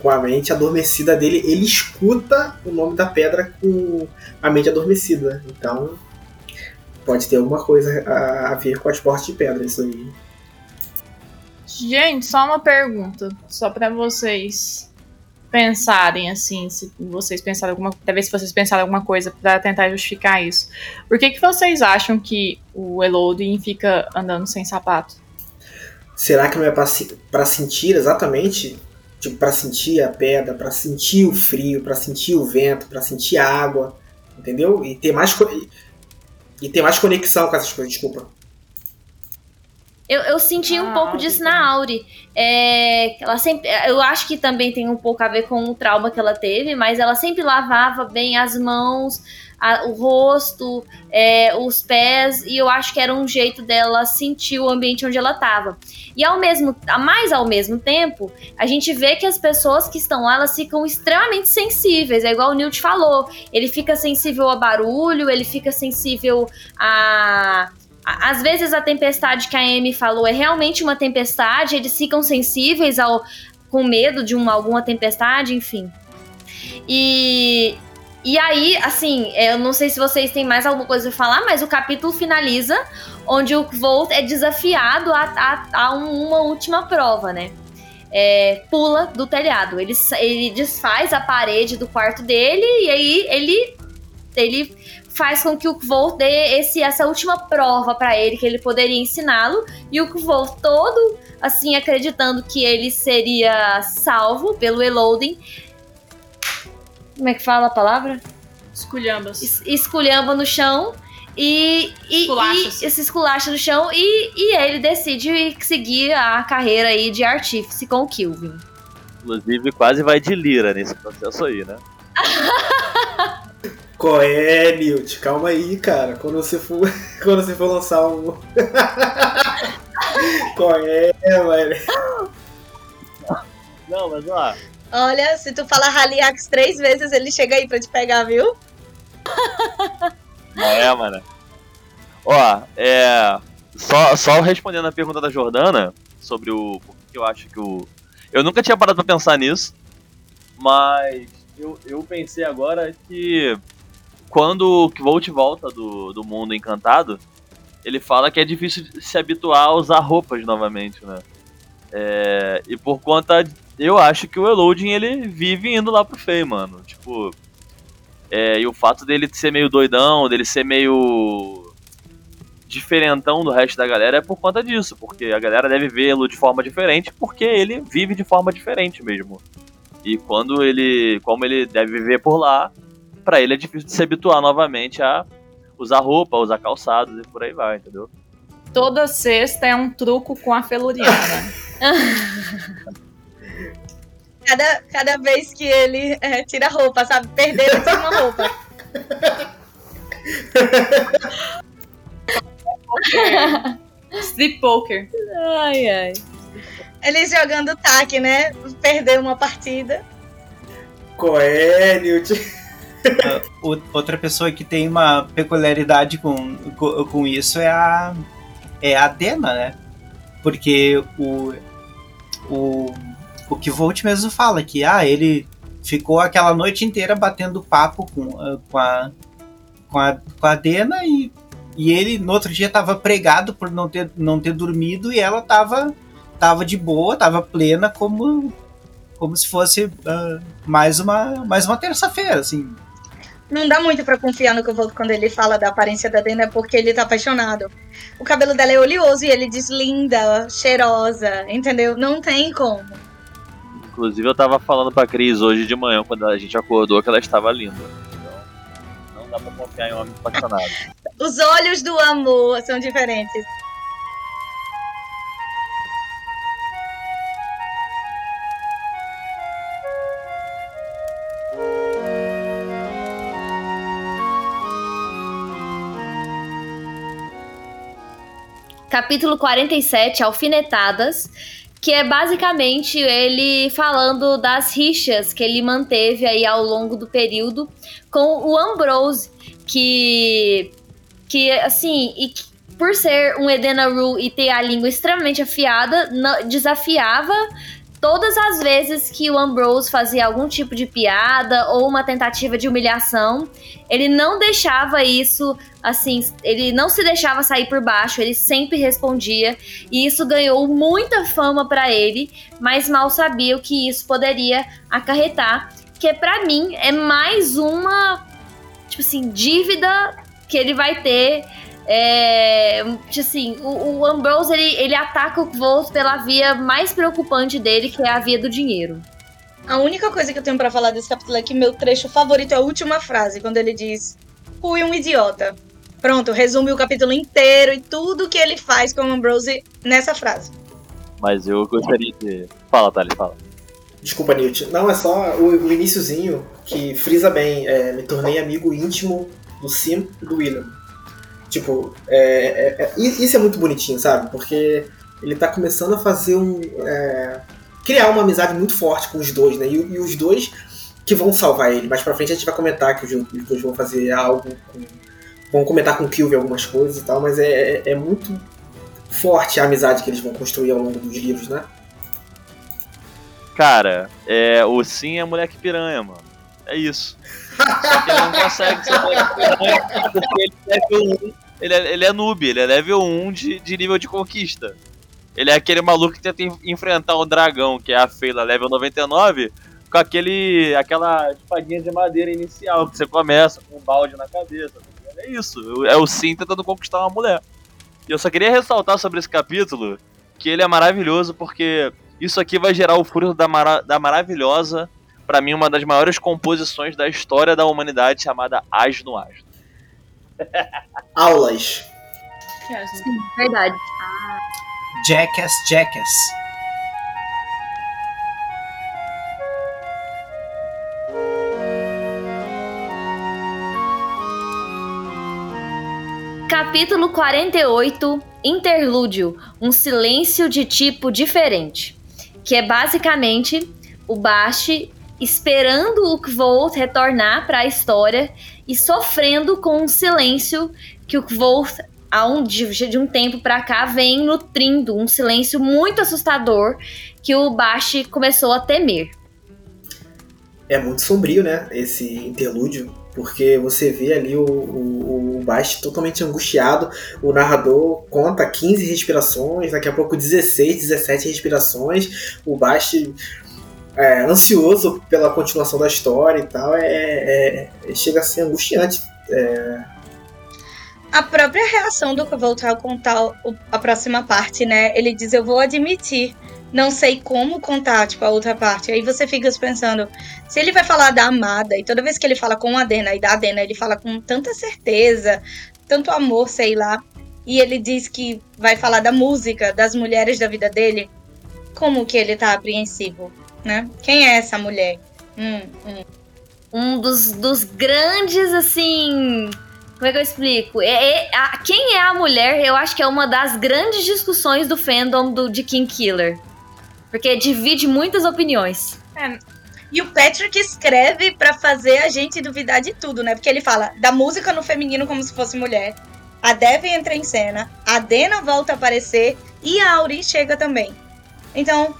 com a mente adormecida dele, ele escuta o nome da pedra com a mente adormecida. Então, pode ter alguma coisa a, a ver com as portas de pedra isso aí. Gente, só uma pergunta, só para vocês pensarem assim, se vocês pensaram alguma, talvez se vocês pensaram alguma coisa para tentar justificar isso. Por que que vocês acham que o Elodin fica andando sem sapato? será que não é para sentir exatamente, tipo, para sentir a pedra, para sentir o frio, para sentir o vento, para sentir a água, entendeu? E ter mais e ter mais conexão com essas coisas, desculpa. Eu, eu senti ah, um pouco disso na Auri. É, ela sempre, eu acho que também tem um pouco a ver com o trauma que ela teve, mas ela sempre lavava bem as mãos, a, o rosto, é, os pés, e eu acho que era um jeito dela sentir o ambiente onde ela estava. E ao mesmo, mais ao mesmo tempo, a gente vê que as pessoas que estão lá, elas ficam extremamente sensíveis. É igual o Newt falou. Ele fica sensível a barulho, ele fica sensível a às vezes a tempestade que a Amy falou é realmente uma tempestade, eles ficam sensíveis ao com medo de uma, alguma tempestade, enfim. E e aí, assim, eu não sei se vocês têm mais alguma coisa a falar, mas o capítulo finaliza onde o Volt é desafiado a, a, a uma última prova, né? É, pula do telhado. Ele, ele desfaz a parede do quarto dele e aí ele, ele faz com que o Kvol dê esse, essa última prova para ele, que ele poderia ensiná-lo, e o Kvol todo, assim, acreditando que ele seria salvo pelo Eloding. Como é que fala a palavra? Esculhambas. Es esculhamba no chão. E, e, e esse esculacha no chão e, e ele decide seguir a carreira aí de artífice com o Kilvin. Inclusive, quase vai de lira nesse processo aí, né? (laughs) Qual é, Newt? Calma aí, cara. Quando você for, (laughs) quando você for lançar um. (laughs) Qual é, mano? Não, mas ó. Olha, se tu falar Haliax três vezes, ele chega aí pra te pegar, viu? É, mano. Ó, é. Só, só respondendo a pergunta da Jordana sobre o. Por que eu acho que o. Eu nunca tinha parado pra pensar nisso, mas eu, eu pensei agora que quando o Volt volta do, do mundo encantado, ele fala que é difícil se habituar a usar roupas novamente, né? É, e por conta. Eu acho que o Eloding ele vive indo lá pro Fei, mano. Tipo. É, e o fato dele ser meio doidão, dele ser meio. diferentão do resto da galera é por conta disso. Porque a galera deve vê-lo de forma diferente, porque ele vive de forma diferente mesmo. E quando ele. Como ele deve viver por lá, para ele é difícil de se habituar novamente a usar roupa, usar calçados e por aí vai, entendeu? Toda sexta é um truco com a feluriana. (laughs) cada, cada vez que ele é, tira roupa, sabe? Perdeu e tira uma roupa. Sleep poker. Ai, ai. Eles jogando tac, né? Perdeu uma partida. Newt? Uh, outra pessoa que tem uma peculiaridade com, com, com, isso é a, é a Dena, né? Porque o, o, o que Volt mesmo fala, que ah, ele ficou aquela noite inteira batendo papo com, ah, com, a, com, a, com a Dena e, e ele no outro dia estava pregado por não ter, não ter dormido e ela estava tava de boa, estava plena como como se fosse uh, mais uma mais uma terça-feira, assim não dá muito para confiar no que eu vou quando ele fala da aparência da Dana, porque ele tá apaixonado. O cabelo dela é oleoso e ele diz linda, cheirosa, entendeu? Não tem como. Inclusive eu tava falando pra Cris hoje de manhã, quando a gente acordou, que ela estava linda. Então, não dá pra confiar em homem apaixonado. (laughs) Os olhos do amor são diferentes. capítulo 47, Alfinetadas, que é basicamente ele falando das rixas que ele manteve aí ao longo do período com o Ambrose, que que assim, e que, por ser um Edenaru e ter a língua extremamente afiada, desafiava todas as vezes que o Ambrose fazia algum tipo de piada ou uma tentativa de humilhação, ele não deixava isso assim, ele não se deixava sair por baixo, ele sempre respondia, e isso ganhou muita fama para ele, mas mal sabia o que isso poderia acarretar, que para mim é mais uma tipo assim, dívida que ele vai ter É, assim, o, o Ambrose ele, ele ataca o Kvolt pela via mais preocupante dele, que é a via do dinheiro. A única coisa que eu tenho pra falar desse capítulo é que meu trecho favorito é a última frase, quando ele diz: Fui um idiota. Pronto, resume o capítulo inteiro e tudo que ele faz com o Ambrose nessa frase. Mas eu gostaria de. Fala, Thales, fala. Desculpa, Newt. Não, é só o, o iníciozinho que frisa bem. É, me tornei amigo íntimo do Sim e do William. Tipo, é, é, é, isso é muito bonitinho, sabe? Porque ele tá começando a fazer um. É, criar uma amizade muito forte com os dois, né? E, e, os dois que vão salvar ele. Mais pra frente a gente vai comentar que os, os dois vão fazer algo. Com, vão comentar com o Kilvin algumas coisas e tal, mas é, é, é muito forte a amizade que eles vão construir ao longo dos livros, né? Cara, é, o Sim é moleque piranha, mano. É isso. Só que ele não consegue ser moleque piranha porque ele é level 1. Ele é, ele é noob, ele é level 1 de, de nível de conquista. Ele é aquele maluco que tenta enfrentar o dragão, que é a Feila level 99, com aquele, aquela espadinha de madeira inicial, que você começa com um balde na cabeça. É isso, é o Sim tentando conquistar uma mulher. E eu só queria ressaltar sobre esse capítulo que ele é maravilhoso porque isso aqui vai gerar o fruto da, mara da maravilhosa, para mim, uma das maiores composições da história da humanidade, chamada Asno Asno. (laughs) Aulas. Sim, verdade. Jackass, Jackass. Capítulo 48 Interlúdio Um silêncio de tipo diferente. Que é basicamente o Bast esperando o Kvolt retornar para a história e sofrendo com um silêncio que o Kvolt, há um, de, de um tempo para cá, vem nutrindo. Um silêncio muito assustador que o Bast começou a temer. É muito sombrio, né? Esse interlúdio porque você vê ali o, o, o totalmente angustiado. O narrador conta 15 respirações, daqui a pouco 16, 17 respirações. O Bast é, ansioso pela continuação da história e tal. É, é, é chega a ser angustiante. É... A própria reação do voltar a contar a próxima parte, né? Ele diz: Eu vou admitir não sei como contar, tipo, a outra parte. Aí você fica pensando, se ele vai falar da amada, e toda vez que ele fala com a Dena e da Dena, ele fala com tanta certeza, tanto amor, sei lá, e ele diz que vai falar da música, das mulheres da vida dele, como que ele tá apreensivo, né? Quem é essa mulher? Hum, hum. Um dos, dos grandes, assim. Como é que eu explico? É, é a, quem é a mulher, eu acho que é uma das grandes discussões do fandom do, de King Killer. Porque divide muitas opiniões. É. E o Patrick escreve para fazer a gente duvidar de tudo, né? Porque ele fala da música no feminino como se fosse mulher. A Dev entra em cena, a Dena volta a aparecer e a Auri chega também. Então,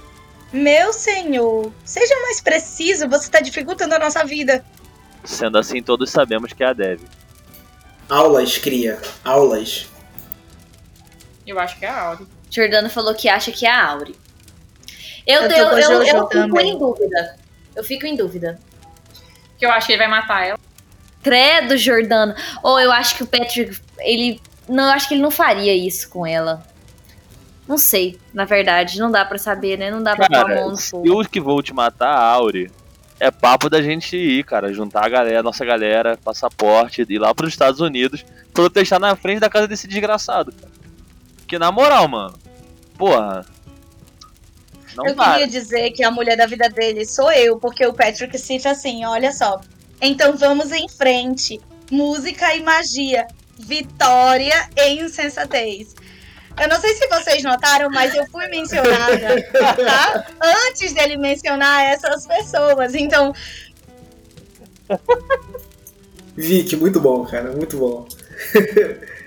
meu senhor, seja mais preciso, você está dificultando a nossa vida. Sendo assim, todos sabemos que é a Dev. Aulas, cria. Aulas. Eu acho que é a Auri. Jordano falou que acha que é a Auri. Eu, eu, eu, eu, eu fico em dúvida. Eu fico em dúvida. Que eu acho que ele vai matar ela. Credo, Jordano. Ou eu acho que o Patrick, ele. Não, eu acho que ele não faria isso com ela. Não sei, na verdade. Não dá para saber, né? Não dá pra pôr a mão no fogo. Se os que vão te matar, a Auri, é papo da gente ir, cara. Juntar a galera, nossa galera, passaporte, ir lá pros Estados Unidos, protestar na frente da casa desse desgraçado, cara. Porque na moral, mano. Porra, não eu para. queria dizer que a mulher da vida dele sou eu, porque o Patrick cita assim, olha só. Então vamos em frente. Música e magia. Vitória e insensatez. Eu não sei se vocês notaram, mas eu fui mencionada tá? antes dele mencionar essas pessoas. Então. Vic, muito bom, cara, muito bom. (laughs)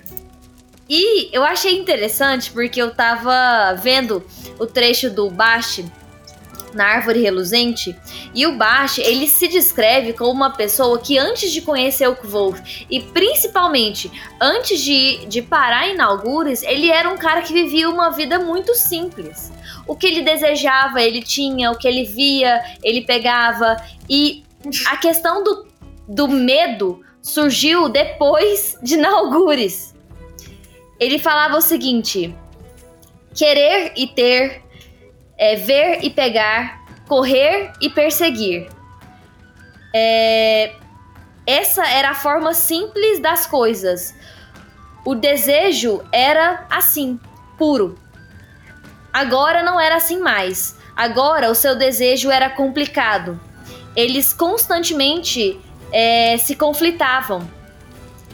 E eu achei interessante porque eu tava vendo o trecho do Bash na árvore reluzente, e o Bash, ele se descreve como uma pessoa que antes de conhecer o Kvolf, e principalmente antes de, de parar em Algures, ele era um cara que vivia uma vida muito simples. O que ele desejava, ele tinha, o que ele via, ele pegava, e a questão do, do medo surgiu depois de Naugures. Ele falava o seguinte: querer e ter, é, ver e pegar, correr e perseguir. É, essa era a forma simples das coisas. O desejo era assim, puro. Agora não era assim mais. Agora o seu desejo era complicado. Eles constantemente é, se conflitavam.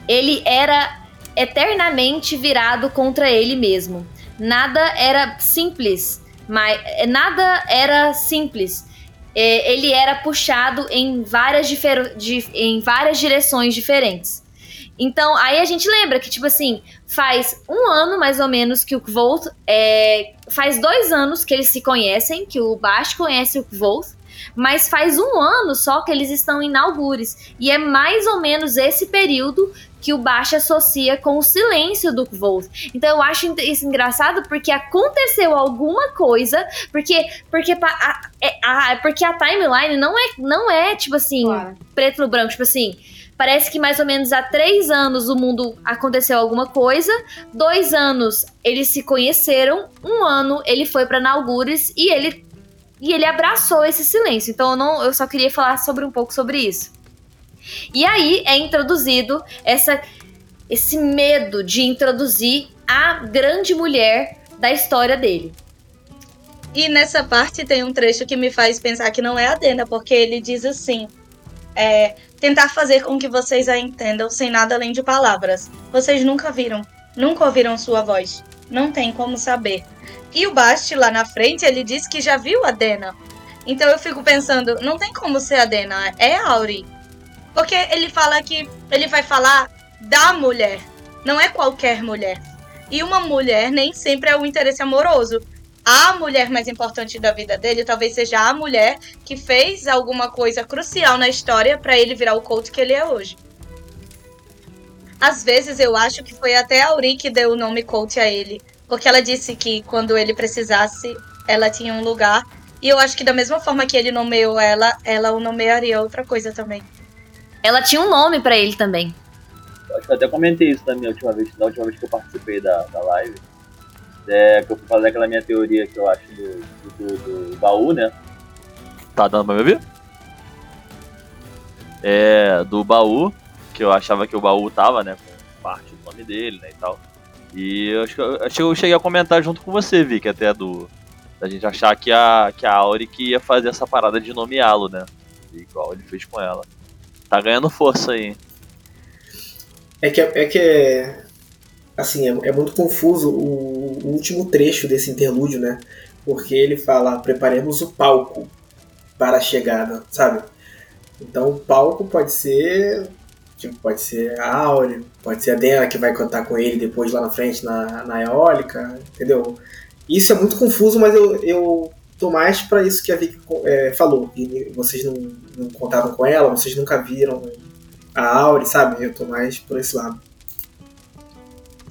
Ele era eternamente virado contra ele mesmo. Nada era simples, mas nada era simples. É, ele era puxado em várias, em várias direções diferentes. Então, aí a gente lembra que, tipo assim, faz um ano mais ou menos que o Kvolt. É, faz dois anos que eles se conhecem, que o Bash conhece o Kvolt. Mas faz um ano só que eles estão em Algures. E é mais ou menos esse período que o Bash associa com o silêncio do Kvolt. Então eu acho isso engraçado porque aconteceu alguma coisa, porque porque a, é, a, porque a timeline não é não é tipo assim claro. preto no branco, tipo assim Parece que mais ou menos há três anos o mundo aconteceu alguma coisa. Dois anos eles se conheceram. Um ano ele foi para Naugures e ele e ele abraçou esse silêncio. Então eu, não, eu só queria falar sobre um pouco sobre isso. E aí é introduzido essa, esse medo de introduzir a grande mulher da história dele. E nessa parte tem um trecho que me faz pensar que não é a Dena, porque ele diz assim: é, tentar fazer com que vocês a entendam sem nada além de palavras. Vocês nunca viram, nunca ouviram sua voz. Não tem como saber. E o Bast lá na frente, ele disse que já viu a Dena. Então eu fico pensando, não tem como ser a Dena, é a Auri. Porque ele fala que ele vai falar da mulher, não é qualquer mulher. E uma mulher nem sempre é o interesse amoroso a mulher mais importante da vida dele talvez seja a mulher que fez alguma coisa crucial na história para ele virar o coach que ele é hoje. Às vezes eu acho que foi até a Auri que deu o nome coach a ele, porque ela disse que quando ele precisasse, ela tinha um lugar. E eu acho que da mesma forma que ele nomeou ela, ela o nomearia outra coisa também. Ela tinha um nome para ele também. Eu acho que eu até comentei isso na minha última vez, na última vez que eu participei da, da live é, que eu fazer aquela minha teoria que eu acho do, do, do, do baú, né? Tá dando pra me ouvir? É, do baú, que eu achava que o baú tava, né, com parte do nome dele, né, e tal. E eu acho que eu, acho que eu cheguei a comentar junto com você, Vic, até do. Da gente achar que a, que a Auric ia fazer essa parada de nomeá-lo, né? Igual ele fez com ela. Tá ganhando força aí. É que, é que assim, é, é muito confuso o, o, último trecho desse interlúdio, né? Porque ele fala, preparemos o palco para a chegada, sabe? Então o palco pode ser. Tipo, pode ser a Aure, pode ser a Dena que vai cantar com ele depois lá na frente na, na eólica, entendeu? Isso é muito confuso, mas eu, eu tô mais para isso que a Vicky é, falou. E vocês não, não contavam com ela, vocês nunca viram a Aure, sabe? Eu tô mais por esse lado.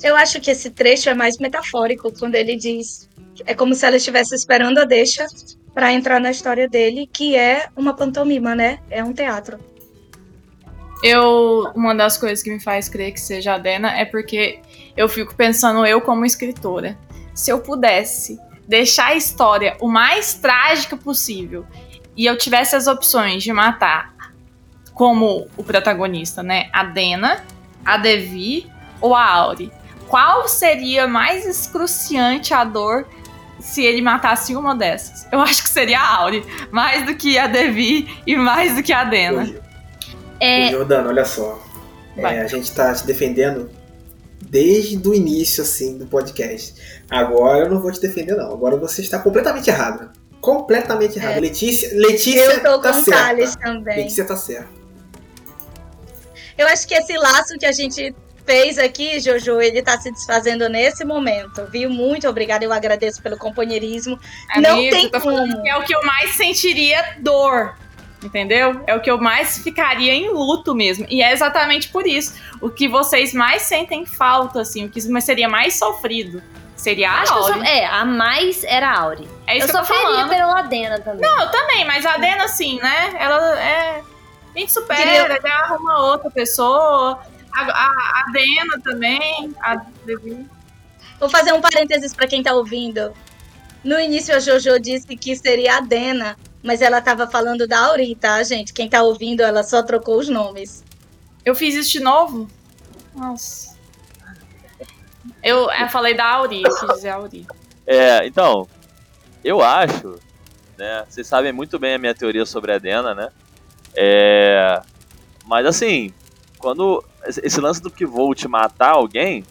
Eu acho que esse trecho é mais metafórico quando ele diz é como se ela estivesse esperando a deixa para entrar na história dele, que é uma pantomima, né? É um teatro. Eu, uma das coisas que me faz crer que seja a Dena é porque eu fico pensando eu como escritora. Se eu pudesse deixar a história o mais trágica possível e eu tivesse as opções de matar como o protagonista, né, a Dena, a Devi ou a Auri qual seria mais excruciante a dor se ele matasse uma dessas? Eu acho que seria a Auri, mais do que a Devi e mais do que a Dena. É... Jordano, olha só. É, a gente tá te defendendo desde o início, assim, do podcast. Agora eu não vou te defender, não. Agora você está completamente errada. Completamente errada. É. Letícia, Letícia eu tô tá com certa. também. Letícia tá certa. Eu acho que esse laço que a gente fez aqui, Jojo, ele tá se desfazendo nesse momento, viu? Muito obrigada, eu agradeço pelo companheirismo. Amigo, não tem como. É o que eu mais sentiria dor. Entendeu? É o que eu mais ficaria em luto mesmo. E é exatamente por isso. O que vocês mais sentem falta, assim, o que seria mais sofrido. Seria a Acho Auri. Só, é, a mais era a Auri. É isso eu que eu sofreria pela Adena também. Não, eu também, mas a Adena, assim, né? Ela é. A gente supera, Queria... já arruma outra pessoa. A, a, a Dena também, a Devi. Vou fazer um parênteses para quem tá ouvindo. No início a Jojo disse que seria a Dena, mas ela tava falando da Auri, tá, gente? Quem tá ouvindo, ela só trocou os nomes. Eu fiz isso de novo? Nossa. Eu, eu falei da Auri, eu quis dizer Auri. É, então, eu acho, né? Vocês sabem muito bem a minha teoria sobre a Dena, né? É, mas assim, quando esse lance do que Volt matar alguém,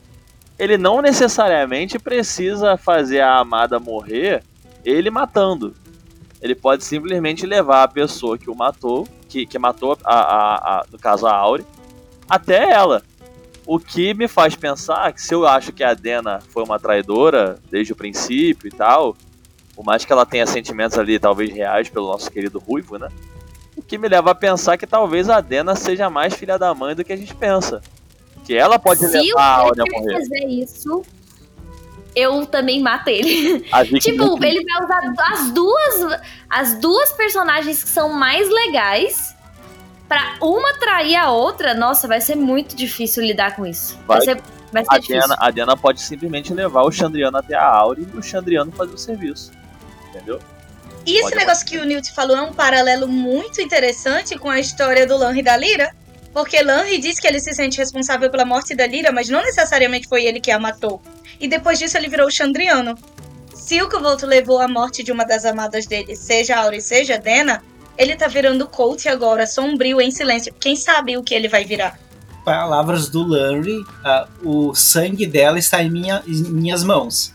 ele não necessariamente precisa fazer a amada morrer ele matando. Ele pode simplesmente levar a pessoa que o matou, que, que matou, a, a, a, no caso a Auri, até ela. O que me faz pensar que se eu acho que a Dena foi uma traidora desde o princípio e tal, por mais que ela tenha sentimentos ali talvez reais pelo nosso querido Ruivo, né? O que me leva a pensar que talvez a Dena seja mais filha da mãe do que a gente pensa. Que ela pode Se levar a Auri a morrer. fazer isso, eu também mato ele. (laughs) Tipo, ele vai usar as duas, as duas personagens que são mais legais pra uma trair a outra. Nossa, vai ser muito difícil lidar com isso. Vai, Vai. ser, vai ser a difícil. Dena, a Dena pode simplesmente levar o Chandriano até a Auri e o Chandriano fazer o serviço. Entendeu? E esse Pode negócio que o Newt falou é um paralelo muito interessante com a história do Lanry e da Lyra. Porque Lanry diz que ele se sente responsável pela morte da Lyra, mas não necessariamente foi ele que a matou. E depois disso ele virou o Chandriano. Se o Kvolt levou a morte de uma das amadas dele, seja Auri, seja Dena, ele tá virando Colt agora, sombrio, em silêncio. Quem sabe o que ele vai virar? Palavras do Lanry, ah, o sangue dela está em, minha- em minhas mãos.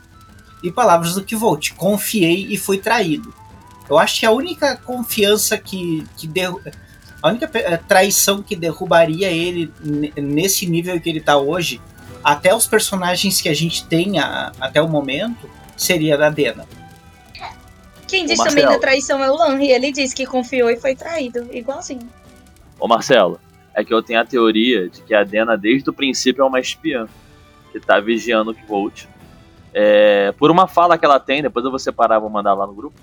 E palavras do Kvolt, confiei e fui traído. Eu acho que a única confiança que, que derru- a única eh, traição que derrubaria ele ne- nesse nível que ele tá hoje, até os personagens que a gente tem a- até o momento, seria da Dena. Quem diz também da traição é o Lanry. Ele diz que confiou e foi traído, igualzinho. Ô Marcelo, é que eu tenho a teoria de que a Dena, desde o princípio, é uma espiã que tá vigiando o Kvolt. É, por uma fala que ela tem, depois eu vou separar, vou mandar lá no grupo.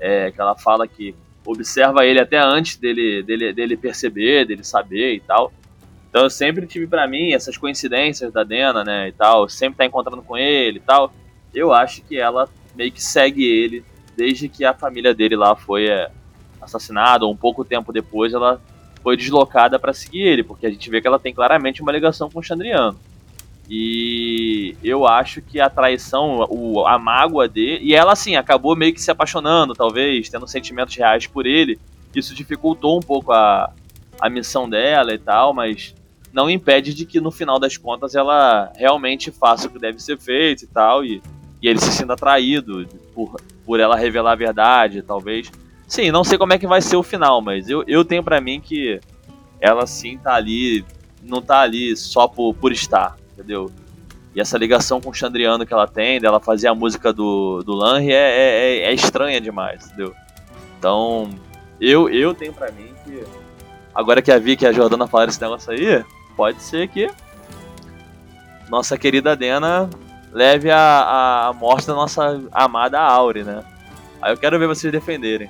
É, que ela fala que observa ele até antes dele, dele, dele perceber, dele saber e tal. Então eu sempre tive pra mim essas coincidências da Dena, né, e tal, sempre tá encontrando com ele e tal. Eu acho que ela meio que segue ele desde que a família dele lá foi é, assassinada, ou um pouco tempo depois ela foi deslocada pra seguir ele, porque a gente vê que ela tem claramente uma ligação com o Chandriano. E eu acho que a traição, o, a mágoa dele. E ela, assim, acabou meio que se apaixonando, talvez, tendo sentimentos reais por ele. Isso dificultou um pouco a, a missão dela e tal, mas não impede de que no final das contas ela realmente faça o que deve ser feito e tal. E, e ele se sinta atraído por, por ela revelar a verdade, talvez. Sim, não sei como é que vai ser o final, mas eu, eu tenho pra mim que ela sim tá ali, não tá ali só por, por estar, entendeu? E essa ligação com o Chandriano que ela tem, dela fazer a música do, do Lanry, é, é, é estranha demais, entendeu? Então, eu, eu tenho pra mim que. Agora que a Vicky e a Jordana falaram esse negócio aí, pode ser que nossa querida Dena leve a, a, morte da nossa amada Auri, né? Aí eu quero ver vocês defenderem.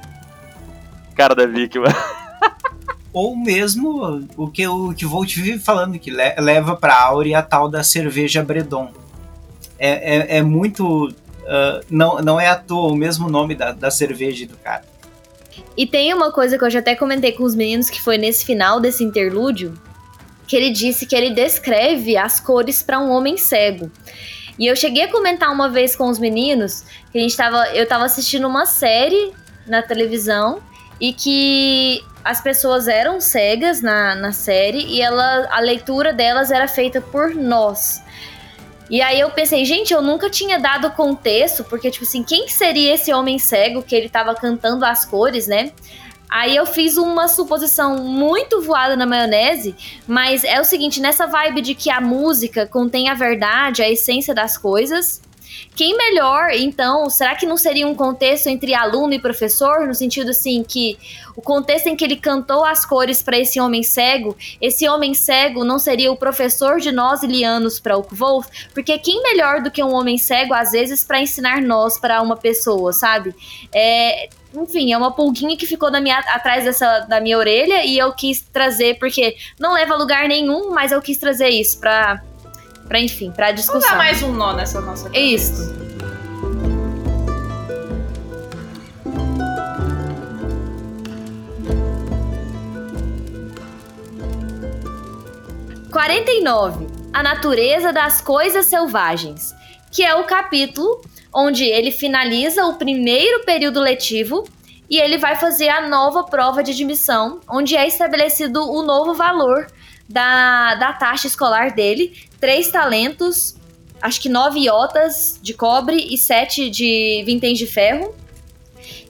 Cara da Vicky, mano. (laughs) Ou mesmo o que o que Volt vive falando, que le- leva pra Auri a tal da cerveja Bredon. É, é, é muito. ah, não, não é à toa o mesmo nome da, da cerveja do cara. E tem uma coisa que eu já até comentei com os meninos que foi nesse final desse interlúdio, que ele disse que ele descreve as cores para um homem cego. E eu cheguei a comentar uma vez com os meninos que a gente tava, eu tava assistindo uma série na televisão e que as pessoas eram cegas na, na série e ela, a leitura delas era feita por nós. E aí eu pensei, gente, eu nunca tinha dado contexto, porque, tipo assim, quem que seria esse homem cego que ele tava cantando as cores, né? Aí eu fiz uma suposição muito voada na maionese, mas é o seguinte, nessa vibe de que a música contém a verdade, a essência das coisas, quem melhor, então, será que não seria um contexto entre aluno e professor, no sentido assim que o contexto em que ele cantou as cores para esse homem cego, esse homem cego não seria o professor de nós ilianos para o Kvolf? Porque quem melhor do que um homem cego às vezes para ensinar nós para uma pessoa, sabe? É, enfim, é uma pulguinha que ficou na minha, atrás dessa, da minha orelha e eu quis trazer, porque não leva a lugar nenhum, mas eu quis trazer isso pra pra enfim, pra Vamos discussão. dar mais um nó nessa nossa É isso. cabeça. 49. A natureza das coisas selvagens, que é o capítulo onde ele finaliza o primeiro período letivo e ele vai fazer a nova prova de admissão, onde é estabelecido o novo valor da, da taxa escolar dele, três talentos, acho que nove iotas de cobre e sete de vinténs de ferro.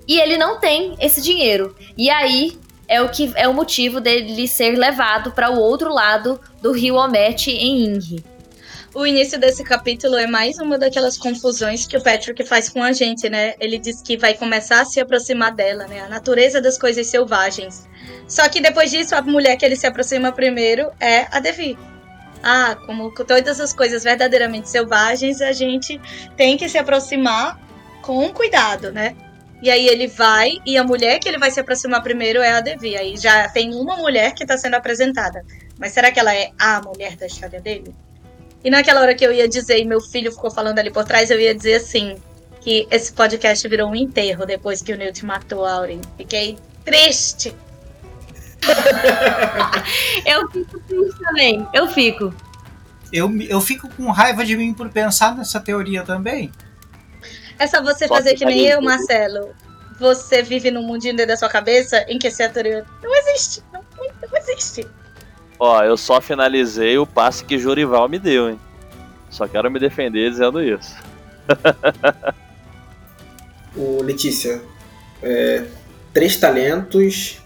E ele não tem esse dinheiro. E aí é o que é o motivo dele ser levado para o outro lado do rio Omet em Inri. O início desse capítulo é mais uma daquelas confusões que o Patrick faz com a gente, né? Ele diz que vai começar a se aproximar dela, né? A natureza das coisas selvagens. Só que depois disso, a mulher que ele se aproxima primeiro é a Devi. Ah, como com todas as coisas verdadeiramente selvagens, a gente tem que se aproximar com cuidado, né? E aí ele vai, e a mulher que ele vai se aproximar primeiro é a Devi. Aí já tem uma mulher que está sendo apresentada. Mas será que ela é a mulher da história dele? E naquela hora que eu ia dizer, e meu filho ficou falando ali por trás, eu ia dizer assim: que esse podcast virou um enterro depois que o Newt matou a Aurin. Fiquei triste. (laughs) Eu fico triste também. Eu fico. Eu, eu fico com raiva de mim por pensar nessa teoria também. É só você Só fazer que que nem eu, Marcelo. Você vive num mundinho dentro da sua cabeça em que essa teoria não existe. Não, não existe. Ó, eu só finalizei o passe que Jorival me deu, hein? Só quero me defender dizendo isso. (laughs) O Letícia, é, três talentos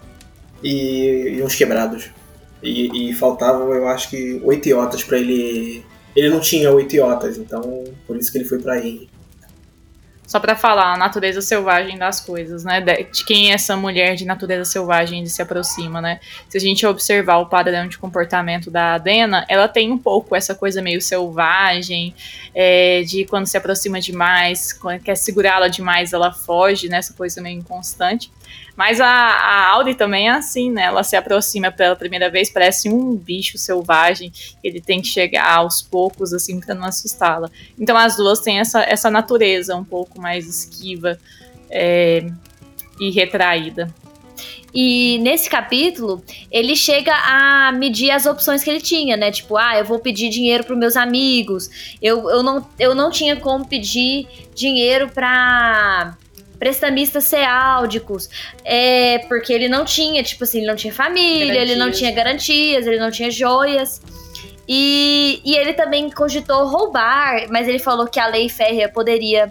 e, e uns quebrados. E, e faltavam, eu acho que, oito iotas pra ele. Ele não tinha oito iotas, então por isso que ele foi pra Henry. Só pra falar a natureza selvagem das coisas, né? De de quem é essa mulher de natureza selvagem se aproxima, né? Se a gente observar o padrão de comportamento da Adena, ela tem um pouco essa coisa meio selvagem, é, de quando se aproxima demais, quando quer segurá-la demais, ela foge, né? Essa coisa meio inconstante. Mas a, a Auri também é assim, né? Ela se aproxima pela primeira vez, parece um bicho selvagem, ele tem que chegar aos poucos, assim, pra não assustá-la. Então as duas têm essa, essa natureza um pouco mais esquiva é, e retraída. E nesse capítulo, ele chega a medir as opções que ele tinha, né? Tipo, ah, eu vou pedir dinheiro para meus amigos. Eu, eu, não, eu não tinha como pedir dinheiro para prestamistas ceáldicos. É, porque ele não tinha, tipo assim, ele não tinha família, ele não Garantias. tinha garantias, ele não tinha joias. E, e ele também cogitou roubar, mas ele falou que a lei férrea poderia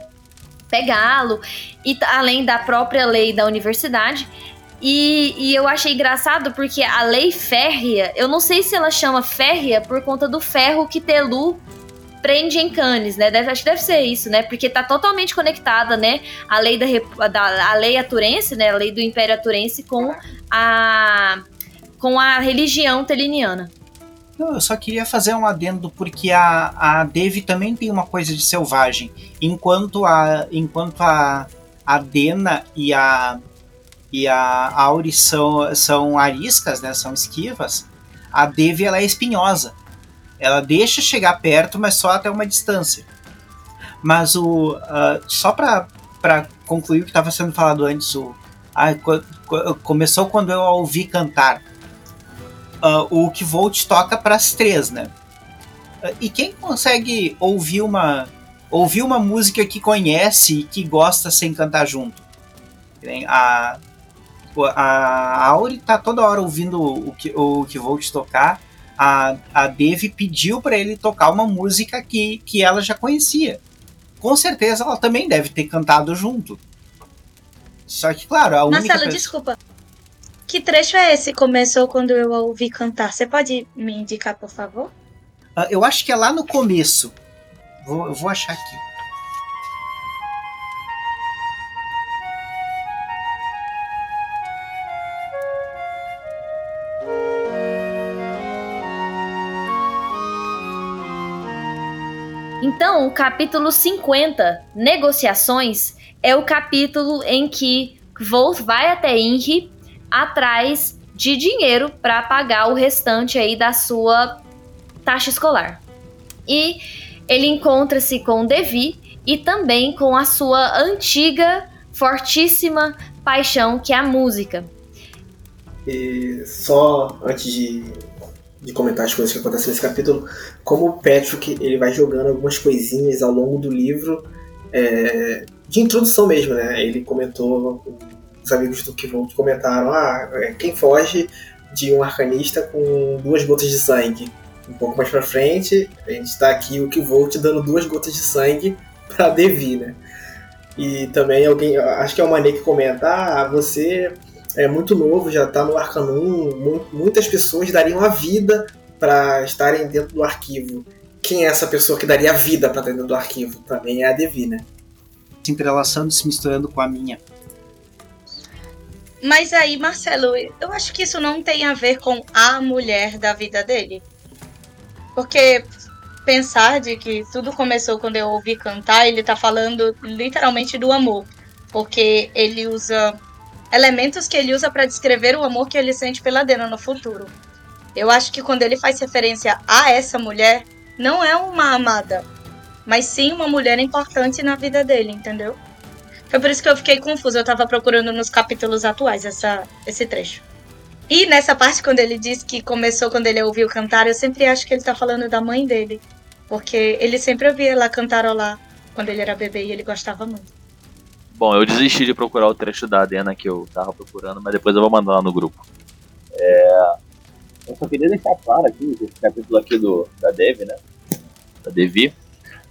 pegá-lo, e além da própria lei da universidade. E, e eu achei engraçado porque a lei férrea, eu não sei se ela chama férrea por conta do ferro que Telu prende em Cannes, né? Deve, acho que deve ser isso, né? Porque tá totalmente conectada, né? A lei da, da a lei aturense, né? A lei do Império Aturense com a com a religião teliniana. Eu só queria fazer um adendo porque a, a Devi também tem uma coisa de selvagem. Enquanto a enquanto a, a Dena e a e a Auri são, são ariscas, né? São esquivas. A Devi ela é espinhosa. Ela deixa chegar perto, mas só até uma distância. Mas o ah, só para concluir o que estava sendo falado antes, o co- começou quando eu a ouvi cantar. Ah, o que Volt toca para as três, né? Ah, e quem consegue ouvir uma ouvir uma música que conhece e que gosta sem cantar junto? A o- a Auri tá toda hora ouvindo o que o que Volt tocar. A, a Devi pediu para ele tocar uma música que, que ela já conhecia. Com certeza ela também deve ter cantado junto. Só que, claro, a única. Marcelo, pessoa- desculpa. Que trecho é esse? Começou quando eu a ouvi cantar. Você pode me indicar, por favor? Ah, eu acho que é lá no começo. Vou, eu vou achar aqui. Então, o capítulo 50, Negociações, é o capítulo em que Wolf vai até Inri atrás de dinheiro para pagar o restante aí da sua taxa escolar. E ele encontra-se com Devi e também com a sua antiga, fortíssima paixão, que é a música. E só antes de, de comentar as coisas que acontecem nesse capítulo, como o Patrick ele vai jogando algumas coisinhas ao longo do livro é, de introdução mesmo, né? Ele comentou, os amigos do Kivolt comentaram, ah, é, quem foge de um arcanista com duas gotas de sangue. Um pouco mais pra frente, a gente tá aqui o Kivolt dando duas gotas de sangue (laughs) pra Devi, né? E também alguém, acho que é o Mané que comenta, ah, você é muito novo, já tá no Arcanum, muitas pessoas dariam a vida para estarem dentro do arquivo. Quem é essa pessoa que daria a vida para estar dentro do arquivo? Também é a Devi, né? Se entrelaçando, se misturando com a minha. Mas aí, Marcelo, eu acho que isso não tem a ver com a mulher da vida dele. Porque pensar de que tudo começou quando eu ouvi cantar, ele tá falando literalmente do amor. Porque ele usa elementos que ele usa para descrever o amor que ele sente pela Dena no futuro. Eu acho que quando ele faz referência a essa mulher, não é uma amada, mas sim uma mulher importante na vida dele, entendeu? Foi por isso que eu fiquei confusa. Eu tava procurando nos capítulos atuais essa, esse trecho. E nessa parte, quando ele diz que começou quando ele ouviu cantar, eu sempre acho que ele tá falando da mãe dele. Porque ele sempre ouvia ela cantarolar quando ele era bebê e ele gostava muito. Bom, eu desisti de procurar o trecho da Adena que eu tava procurando, mas depois eu vou mandar lá no grupo. É... Eu só queria deixar claro aqui, esse capítulo aqui do, da Dev, né? Da Devi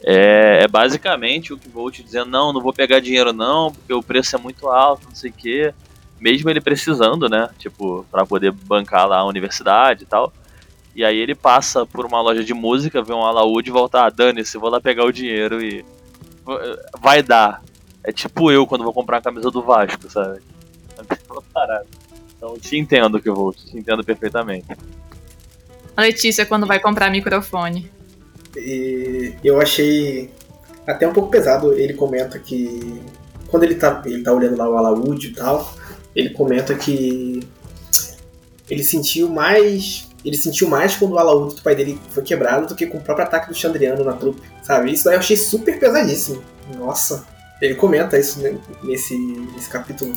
é, é, basicamente o que vou te dizendo, não, não vou pegar dinheiro não, porque o preço é muito alto, não sei o quê. Mesmo ele precisando, né? Tipo, para poder bancar lá a universidade e tal. E aí ele passa por uma loja de música, vê um alaúde e volta, ah, dane-se, vou lá pegar o dinheiro e. Vai dar. É tipo eu quando vou comprar a camisa do Vasco, sabe? É então te entendo que eu vou, te entendo perfeitamente. A Letícia quando vai comprar microfone. E eu achei até um pouco pesado. Ele comenta que quando ele tá, ele tá olhando lá o alaúde e tal, ele comenta que ele sentiu mais. Ele sentiu mais quando o alaúde do pai dele foi quebrado do que com o próprio ataque do Chandriano na trupe, sabe? Isso daí eu achei super pesadíssimo. Nossa, ele comenta isso nesse, nesse capítulo.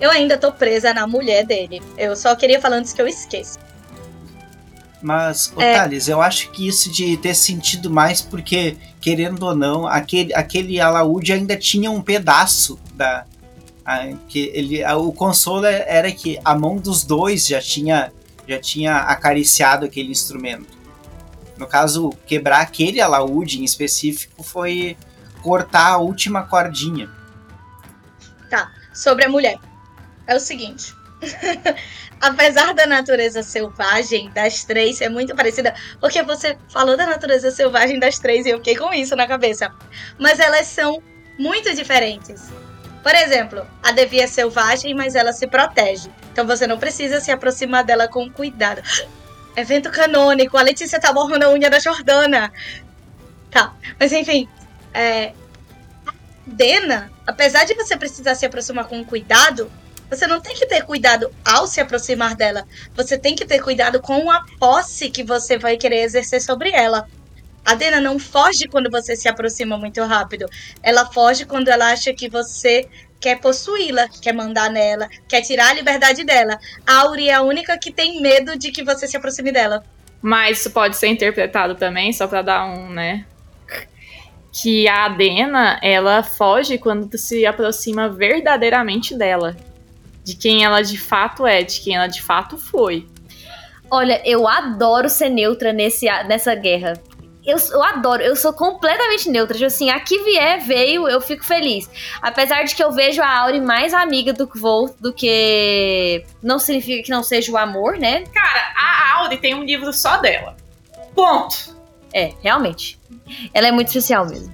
Eu ainda tô presa na mulher dele. Eu só queria falar antes que eu esqueça. Mas, é. Thales, eu acho que isso de ter sentido mais porque, querendo ou não, aquele, aquele alaúde ainda tinha um pedaço da. A, que ele, a, o consolo era que a mão dos dois já tinha, já tinha acariciado aquele instrumento. No caso, quebrar aquele alaúde em específico foi cortar a última cordinha. Tá, sobre a mulher. É o seguinte. (laughs) apesar da natureza selvagem das três ser muito parecida, porque você falou da natureza selvagem das três e eu fiquei com isso na cabeça. Mas elas são muito diferentes. Por exemplo, a Devi é selvagem, mas ela se protege. Então você não precisa se aproximar dela com cuidado. (gasps) Evento canônico, a Letícia tá morrendo a unha da Jordana. Tá, mas enfim, é... Dena, apesar de você precisar se aproximar com cuidado, você não tem que ter cuidado ao se aproximar dela. Você tem que ter cuidado com a posse que você vai querer exercer sobre ela. A Dena não foge quando você se aproxima muito rápido. Ela foge quando ela acha que você quer possuí-la, quer mandar nela, quer tirar a liberdade dela. A Auri é a única que tem medo de que você se aproxime dela. Mas isso pode ser interpretado também, só para dar um, né? Que a Adena, ela foge quando se aproxima verdadeiramente dela de quem ela de fato é, de quem ela de fato foi. Olha, eu adoro ser neutra nesse, nessa guerra. Eu, eu adoro, eu sou completamente neutra. Tipo assim, a que vier, veio, eu fico feliz. Apesar de que eu vejo a Auri mais amiga do Volt do que. Não significa que não seja o amor, né? Cara, a Auri tem um livro só dela. Ponto. É, realmente. Ela é muito especial mesmo.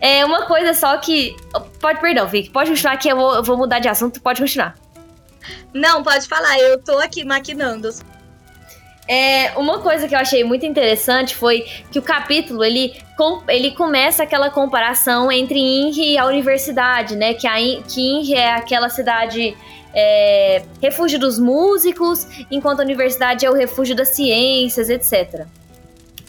É uma coisa só que. Pode, perdão, Vic, pode continuar que eu vou, eu vou mudar de assunto, pode continuar. Não, pode falar, eu tô aqui maquinando. É, uma coisa que eu achei muito interessante foi que o capítulo ele, ele começa aquela comparação entre Inri e a universidade, né? Que, a In, que Inri é aquela cidade é, refúgio dos músicos, enquanto a universidade é o refúgio das ciências, etc.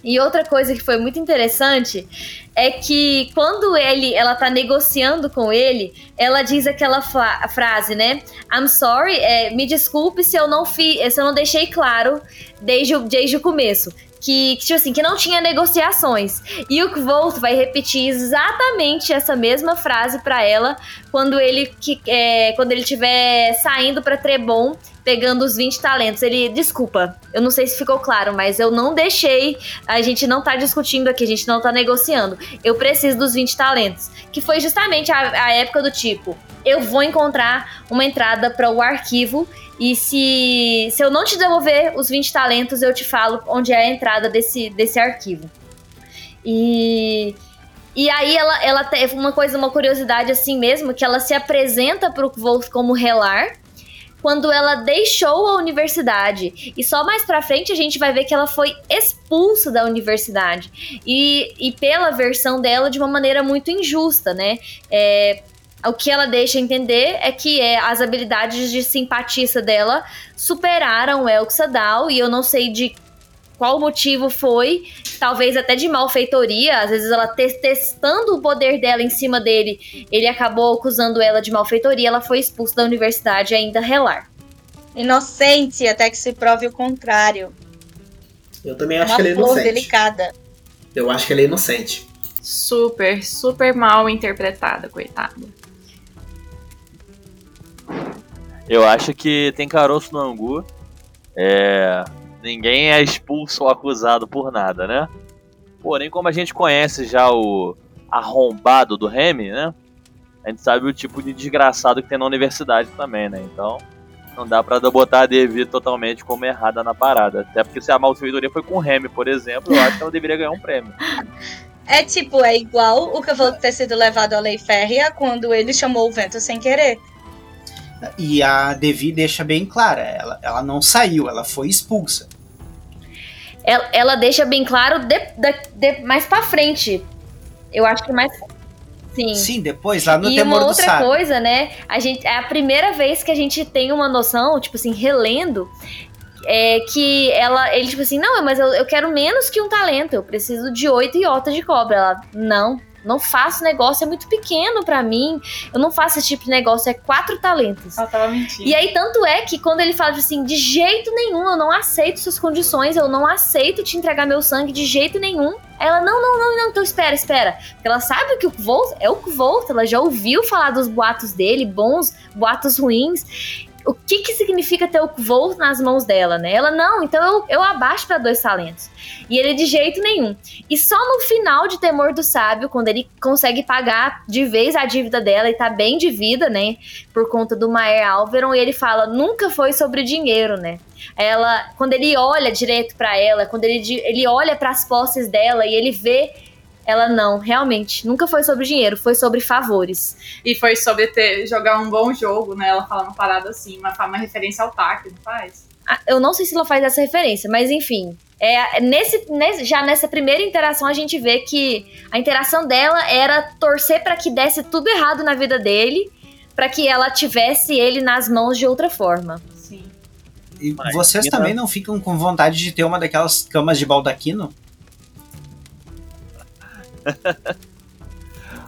E outra coisa que foi muito interessante é que quando ele, ela tá negociando com ele, ela diz aquela frase, né? I'm sorry, é, me desculpe se eu não fiz, se eu não deixei claro desde desde o começo. Que, que, tipo assim, que não tinha negociações. E o Kvolt vai repetir exatamente essa mesma frase para ela quando ele que, é, quando ele estiver saindo para Trebon pegando os 20 talentos. Ele, desculpa, eu não sei se ficou claro, mas eu não deixei, a gente não tá discutindo aqui, a gente não tá negociando. Eu preciso dos 20 talentos. Que foi justamente a, a época do tipo, eu vou encontrar uma entrada para o arquivo e se, se eu não te devolver os 20 talentos, eu te falo onde é a entrada desse, desse arquivo. E e aí ela, ela teve uma coisa, uma curiosidade assim mesmo, que ela se apresenta pro Wolf como Relar, quando ela deixou a universidade. E só mais pra frente a gente vai ver que ela foi expulsa da universidade. E, e pela versão dela, de uma maneira muito injusta, né? É, o que ela deixa entender é que é, as habilidades de simpatista dela superaram o Elxadal, e eu não sei de qual motivo foi, talvez até de malfeitoria, às vezes ela te testando o poder dela em cima dele, ele acabou acusando ela de malfeitoria, ela foi expulsa da universidade ainda relar. Inocente, até que se prove o contrário. Eu também acho Uma que ela é inocente. delicada. Eu acho que ela é inocente. Super, super mal interpretada, coitada. Eu acho que tem caroço no angu. É, ninguém é expulso ou acusado por nada, né? Porém, como a gente conhece já o arrombado do Remy, né? A gente sabe o tipo de desgraçado que tem na universidade também, né? Então, não dá pra botar a Devi totalmente como errada na parada. Até porque se a malfeitoria foi com o Remy, por exemplo, eu acho que ela deveria ganhar um prêmio. (laughs) É tipo, é igual o cavalo ter sido levado à lei férrea quando ele chamou o vento sem querer. E a Devi deixa bem clara, ela, ela não saiu, ela foi expulsa. Ela, ela deixa bem claro de, de, de, mais pra frente. Eu acho que mais. Sim. Sim, depois, lá no e Temor uma outra coisa, né? A gente, é a primeira vez que a gente tem uma noção, tipo assim, relendo, é que ela, ele, tipo assim, não, mas eu, eu quero menos que um talento, eu preciso de oito iotas de cobra. Ela, não, não faço negócio, é muito pequeno para mim. Eu não faço esse tipo de negócio, é quatro talentos. Ela tava mentindo. E aí, tanto é que quando ele fala assim, de jeito nenhum, eu não aceito suas condições, eu não aceito te entregar meu sangue de jeito nenhum. Ela, não, não, não, não, então espera, espera. Porque ela sabe que o Volt é o Volt, ela já ouviu falar dos boatos dele, bons, boatos ruins o que, que significa ter o voo nas mãos dela, né? Ela, não, então eu, eu abaixo para dois talentos. E ele de jeito nenhum. E só no final de Temor do Sábio, quando ele consegue pagar de vez a dívida dela e tá bem de vida, né? Por conta do Maer Alveron, e ele fala, nunca foi sobre dinheiro, né? Ela, quando ele olha direto para ela, quando ele, ele olha para as posses dela e ele vê ela não, realmente, nunca foi sobre dinheiro, foi sobre favores. E foi sobre ter, jogar um bom jogo, né? Ela fala uma parada assim, uma, uma referência ao TAC, não faz? Ah, eu não sei se ela faz essa referência, mas enfim. É, nesse, nesse, já nessa primeira interação a gente vê que a interação dela era torcer para que desse tudo errado na vida dele, para que ela tivesse ele nas mãos de outra forma. Sim. E vocês também não ficam com vontade de ter uma daquelas camas de baldaquino? (laughs)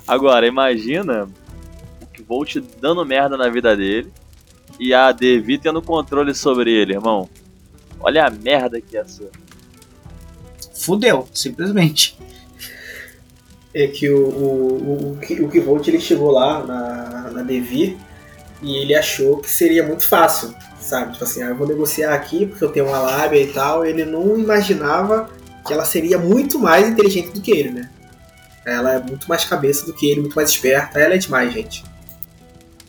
Agora, imagina o que vou te dando merda na vida dele e a Devi tendo controle sobre ele, irmão. Olha a merda que ia ser. Fudeu, simplesmente. É que o, o, o, o Kivolt ele chegou lá na, na Devi e ele achou que seria muito fácil, sabe? Tipo assim, ah, eu vou negociar aqui porque eu tenho uma lábia e tal. Ele não imaginava que ela seria muito mais inteligente do que ele, né? Ela é muito mais cabeça do que ele, muito mais esperta. Ela é demais, gente.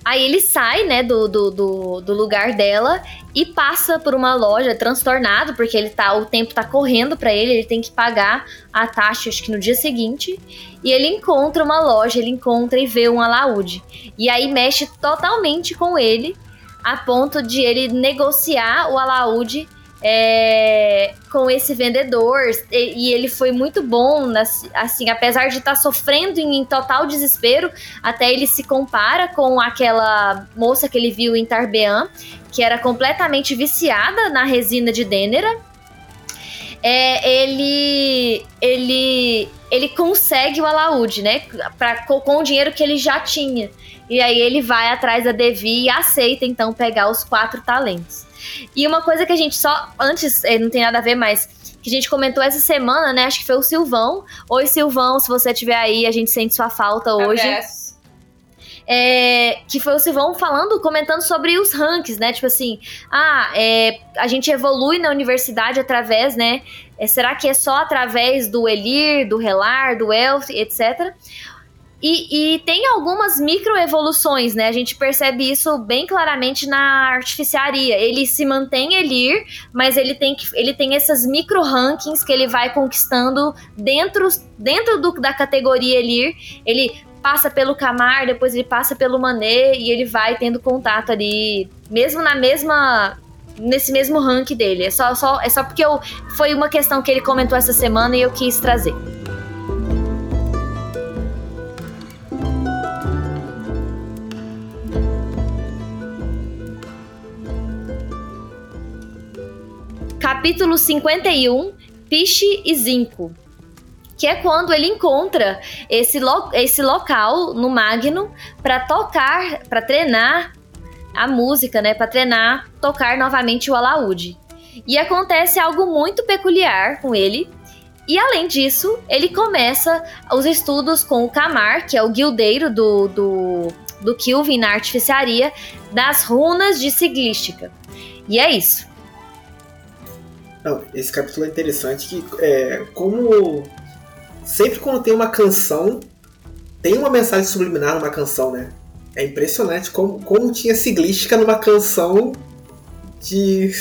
Aí ele sai, né, do, do, do, do, lugar dela e passa por uma loja transtornado, porque ele tá, o tempo tá correndo para ele, ele tem que pagar a taxa, acho que no dia seguinte. E ele encontra uma loja, ele encontra e vê um alaúde. E aí mexe totalmente com ele, a ponto de ele negociar o alaúde é, com esse vendedor e, e, ele foi muito bom, assim, apesar de estar tá sofrendo em, em, total desespero, até ele se compara com aquela moça que ele viu em Tarbean, que era completamente viciada na resina de Dênera. é, ele ele ele consegue o alaúde, né? Pra, com, com o dinheiro que ele já tinha. E aí ele vai atrás da Devi e aceita então pegar os quatro talentos. E uma coisa que a gente só antes é, não tem nada a ver, mas que a gente comentou essa semana, né? Acho que foi o Silvão. Oi, Silvão, se você estiver aí, a gente sente sua falta hoje. Abraço. É, que foi o Silvão falando, comentando sobre os rankings, né? Tipo assim, ah, é, a gente evolui na universidade através, né? É, será que é só através do Elir, do Relar, do Elf, etc. E, e, tem algumas microevoluções, né? A gente percebe isso bem claramente na artificiaria. Ele se mantém Elir, mas ele tem, que, ele tem essas micro rankings que ele vai conquistando dentro, dentro do, da categoria Elir. Ele passa pelo Camar, depois ele passa pelo Mané e ele vai tendo contato ali, mesmo na mesma nesse mesmo rank dele. É só, só, é só porque eu, foi uma questão que ele comentou essa semana e eu quis trazer. Capítulo 51 Piche e Zinco que é quando ele encontra esse, lo esse local no Magno para tocar, para treinar a música, né, para treinar tocar novamente o alaúde. E acontece algo muito peculiar com ele. E além disso, ele começa os estudos com o Camar, que é o guildeiro do, do, do Kilvin na artificiaria, das runas de siglística. E é isso. Não, esse capítulo é interessante que é, como sempre quando tem uma canção, tem uma mensagem subliminar numa canção, né? É impressionante como, como tinha siglística numa canção de.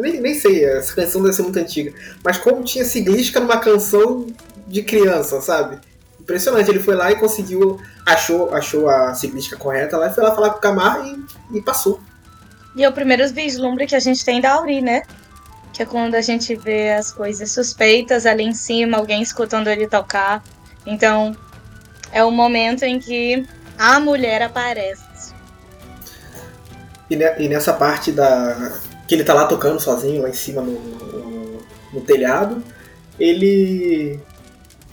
Nem, nem sei, essa canção deve ser muito antiga. Mas como tinha siglística numa canção de criança, sabe? Impressionante. Ele foi lá e conseguiu. Achou, achou a siglística correta lá e foi lá falar com o Camar e, e passou. E é o primeiro vislumbre que a gente tem da Auri, né? Que é quando a gente vê as coisas suspeitas ali em cima, alguém escutando ele tocar. Então, é o momento em que a mulher aparece. E, ne e nessa parte da. que ele tá lá tocando sozinho, lá em cima no, no, no telhado, ele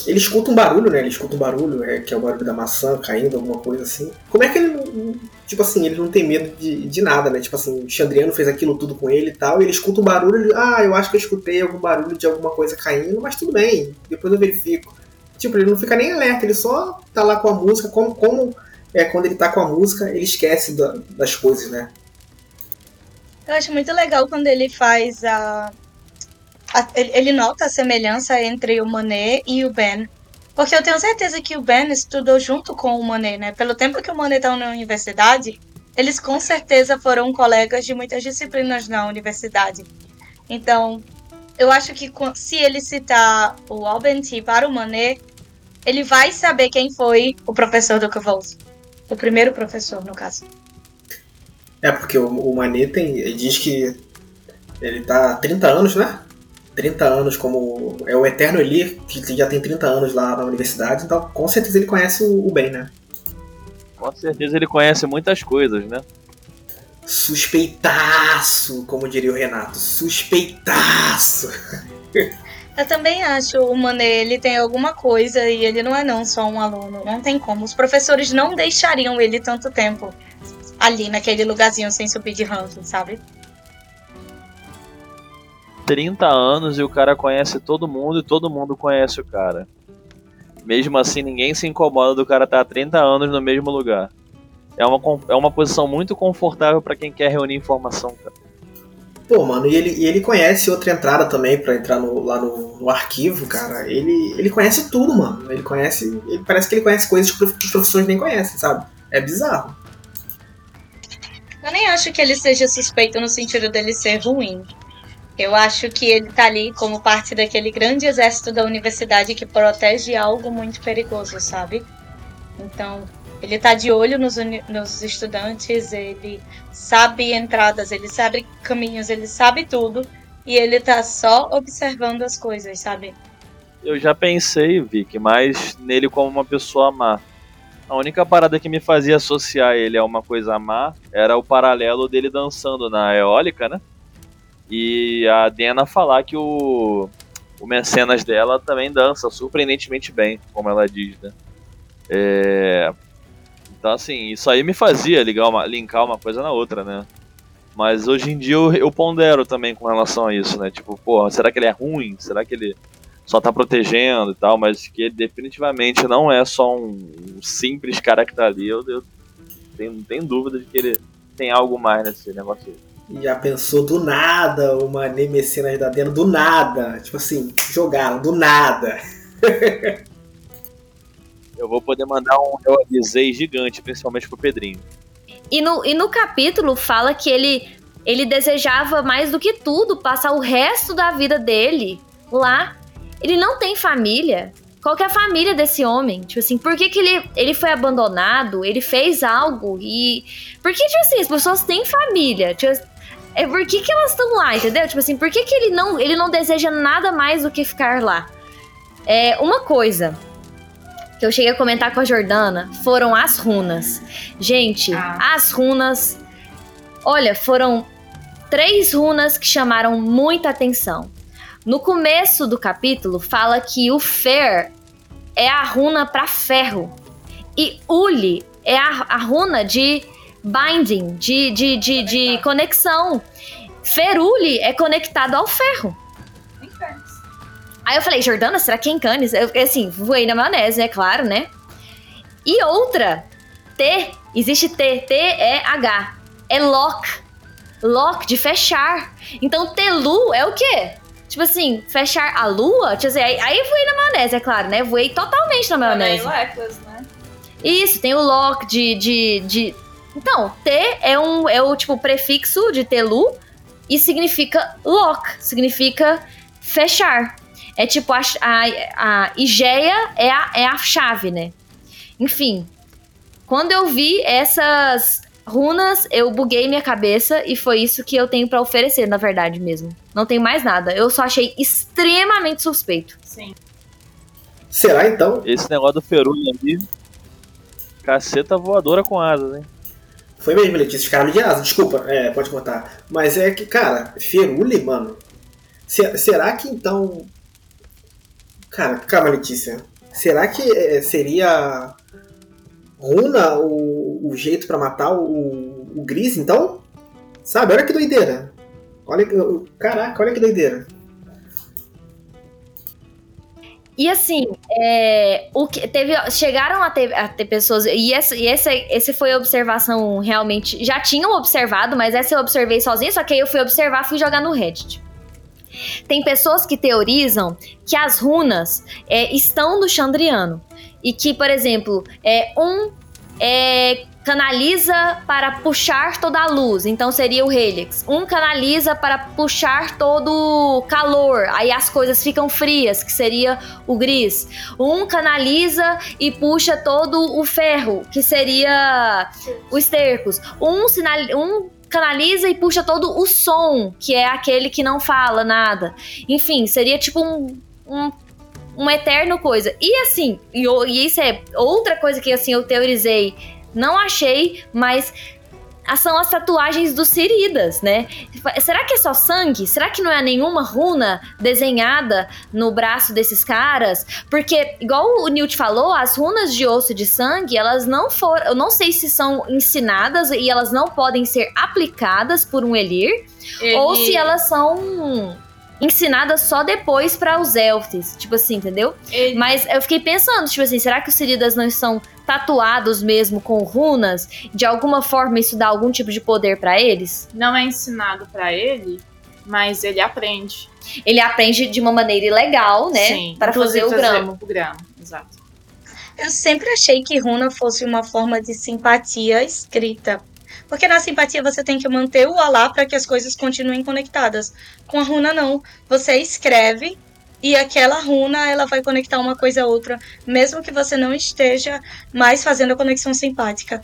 ele escuta um barulho, né? Ele escuta um barulho, é, que é o barulho da maçã caindo, alguma coisa assim. Como é que ele, tipo assim, ele não tem medo de, de nada, né? Tipo assim, o Xandriano fez aquilo tudo com ele e tal, e ele escuta um barulho, ele, ah, eu acho que eu escutei algum barulho de alguma coisa caindo, mas tudo bem, depois eu verifico. Tipo, ele não fica nem alerta, ele só tá lá com a música, como, como é quando ele tá com a música, ele esquece da, das coisas, né? Eu acho muito legal quando ele faz a, ele nota a semelhança entre o Monet e o Ben. Porque eu tenho certeza que o Ben estudou junto com o Monet, né? Pelo tempo que o Monet está na universidade, eles com certeza foram colegas de muitas disciplinas na universidade. Então, eu acho que se ele citar o Albenti para o Monet, ele vai saber quem foi o professor do Cavos. O primeiro professor, no caso. É, porque o, o Manet tem, diz que ele tá há 30 anos, né? 30 anos como. É o Eterno Elir, que já tem 30 anos lá na universidade, então com certeza ele conhece o, o Ben, né? Com certeza ele conhece muitas coisas, né? Suspeitaço, como diria o Renato. Suspeitaço! Eu também acho o Mané, ele tem alguma coisa e ele não é não só um aluno. Não tem como. Os professores não deixariam ele tanto tempo ali naquele lugarzinho sem subir de ranking, sabe? 30 anos e o cara conhece todo mundo e todo mundo conhece o cara. Mesmo assim, ninguém se incomoda do cara estar há 30 anos no mesmo lugar. É uma, é uma posição muito confortável para quem quer reunir informação, cara. Pô, mano, e ele, e ele conhece outra entrada também para entrar no, lá no, no, arquivo, cara. Ele, ele conhece tudo, mano. Ele conhece. Ele, parece que ele conhece coisas que os professores nem conhecem, sabe? É bizarro. Eu nem acho que ele seja suspeito no sentido dele ser ruim. Eu acho que ele está ali como parte daquele grande exército da universidade que protege algo muito perigoso, sabe? Então, ele está de olho nos, nos estudantes, ele sabe entradas, ele sabe caminhos, ele sabe tudo. E ele está só observando as coisas, sabe? Eu já pensei, Vic, mas nele como uma pessoa má. A única parada que me fazia associar ele a uma coisa má era o paralelo dele dançando na eólica, né? E a Dena falar que o o mecenas dela também dança surpreendentemente bem, como ela diz, né? É... Então, assim, isso aí me fazia ligar uma, linkar uma coisa na outra, né? Mas hoje em dia eu, eu pondero também com relação a isso, né? Tipo, porra, será que ele é ruim? Será que ele só tá protegendo e tal? Mas que ele definitivamente não é só um, simples cara que tá ali. Eu, eu tenho, tenho dúvida de que ele tem algo mais nesse negócio aí. Já pensou do nada uma Nemesinas da Dena? Do nada. Tipo assim, jogaram, do nada. (laughs) eu vou poder mandar um eu avisei gigante, principalmente pro Pedrinho. E no, e no capítulo fala que ele, ele desejava mais do que tudo passar o resto da vida dele lá. Ele não tem família. Qual que é a família desse homem? Tipo assim, por que, que ele, ele foi abandonado? Ele fez algo e. Por que, tipo assim, as pessoas têm família? Tipo, é por que, que elas estão lá, entendeu? Tipo assim, por que, que ele, não, ele não deseja nada mais do que ficar lá? É, uma coisa, que eu cheguei a comentar com a Jordana foram as runas. Gente, ah. as runas. Olha, foram três runas que chamaram muita atenção. No começo do capítulo, fala que o Fer é a runa para ferro. E Uli é a, a runa de binding, de, de, de, de conexão. Feruli é conectado ao ferro. Aí eu falei, Jordana, será que é em Cannes? Eu, assim, voei na maionese, é claro, né? E outra, T, existe T, T-E-H, é lock. Lock, de fechar. Então, Telu é o quê? Tipo assim, fechar a lua? Tipo assim, aí, aí voei na maionese, é claro, né? Voei totalmente na maionese. Também né? Isso, tem o lock de, de, de... Então, T é, um, é o tipo prefixo de Telu e significa lock, significa fechar. É tipo, a, a, a Igeia é a, é a chave, né? Enfim, quando eu vi essas runas, eu buguei minha cabeça e foi isso que eu tenho para oferecer, na verdade mesmo. Não tenho mais nada. Eu só achei extremamente suspeito. Sim. Será então? Esse negócio do Ferulho ali. Caceta voadora com asas, hein? Foi mesmo, Letícia, os caras de asa, desculpa, é, pode cortar. Mas é que, cara, Feruli, mano. será que então Cara, calma, Letícia. Será que é, seria runa o, o jeito para matar o, o Gris, então? Sabe, olha que doideira. Olha, caraca, olha que doideira. E assim, é, o que teve, chegaram a ter, a ter pessoas e essa, e essa, foi a observação realmente. Já tinham observado, mas essa eu observei sozinha, só que aí eu fui observar, fui jogar no Reddit. Tem pessoas que teorizam que as runas é, estão no Chandriano. E que, por exemplo, é, um é, canaliza para puxar toda a luz, então seria o Helix. Um canaliza para puxar todo o calor, aí as coisas ficam frias, que seria o Gris. Um canaliza e puxa todo o ferro, que seria o Estercos. Um, sinal, um canaliza e puxa todo o som, que é aquele que não fala nada. Enfim, seria tipo um, um, um eterno coisa. E assim, e, e isso é outra coisa que assim eu teorizei, não achei, mas são as tatuagens dos Siridas, né? Será que é só sangue? Será que não é nenhuma runa desenhada no braço desses caras? Porque, igual o Newt falou, as runas de osso de sangue, elas não foram. Eu não sei se são ensinadas e elas não podem ser aplicadas por um Elir, Ele... ou se elas são ensinadas só depois para os elfos, tipo assim, entendeu? Ele... Mas eu fiquei pensando, tipo assim, será que os Siridas não estão tatuados mesmo com runas, de alguma forma isso dá algum tipo de poder para eles? Não é ensinado para ele, mas ele aprende. Ele aprende de uma maneira ilegal, né? Sim, para fazer o gramo. O gramo, exato. Eu sempre achei que runa fosse uma forma de simpatia escrita. Porque na simpatia você tem que manter o alá para que as coisas continuem conectadas. Com a runa não. Você escreve e aquela runa ela vai conectar uma coisa a outra, mesmo que você não esteja mais fazendo a conexão simpática.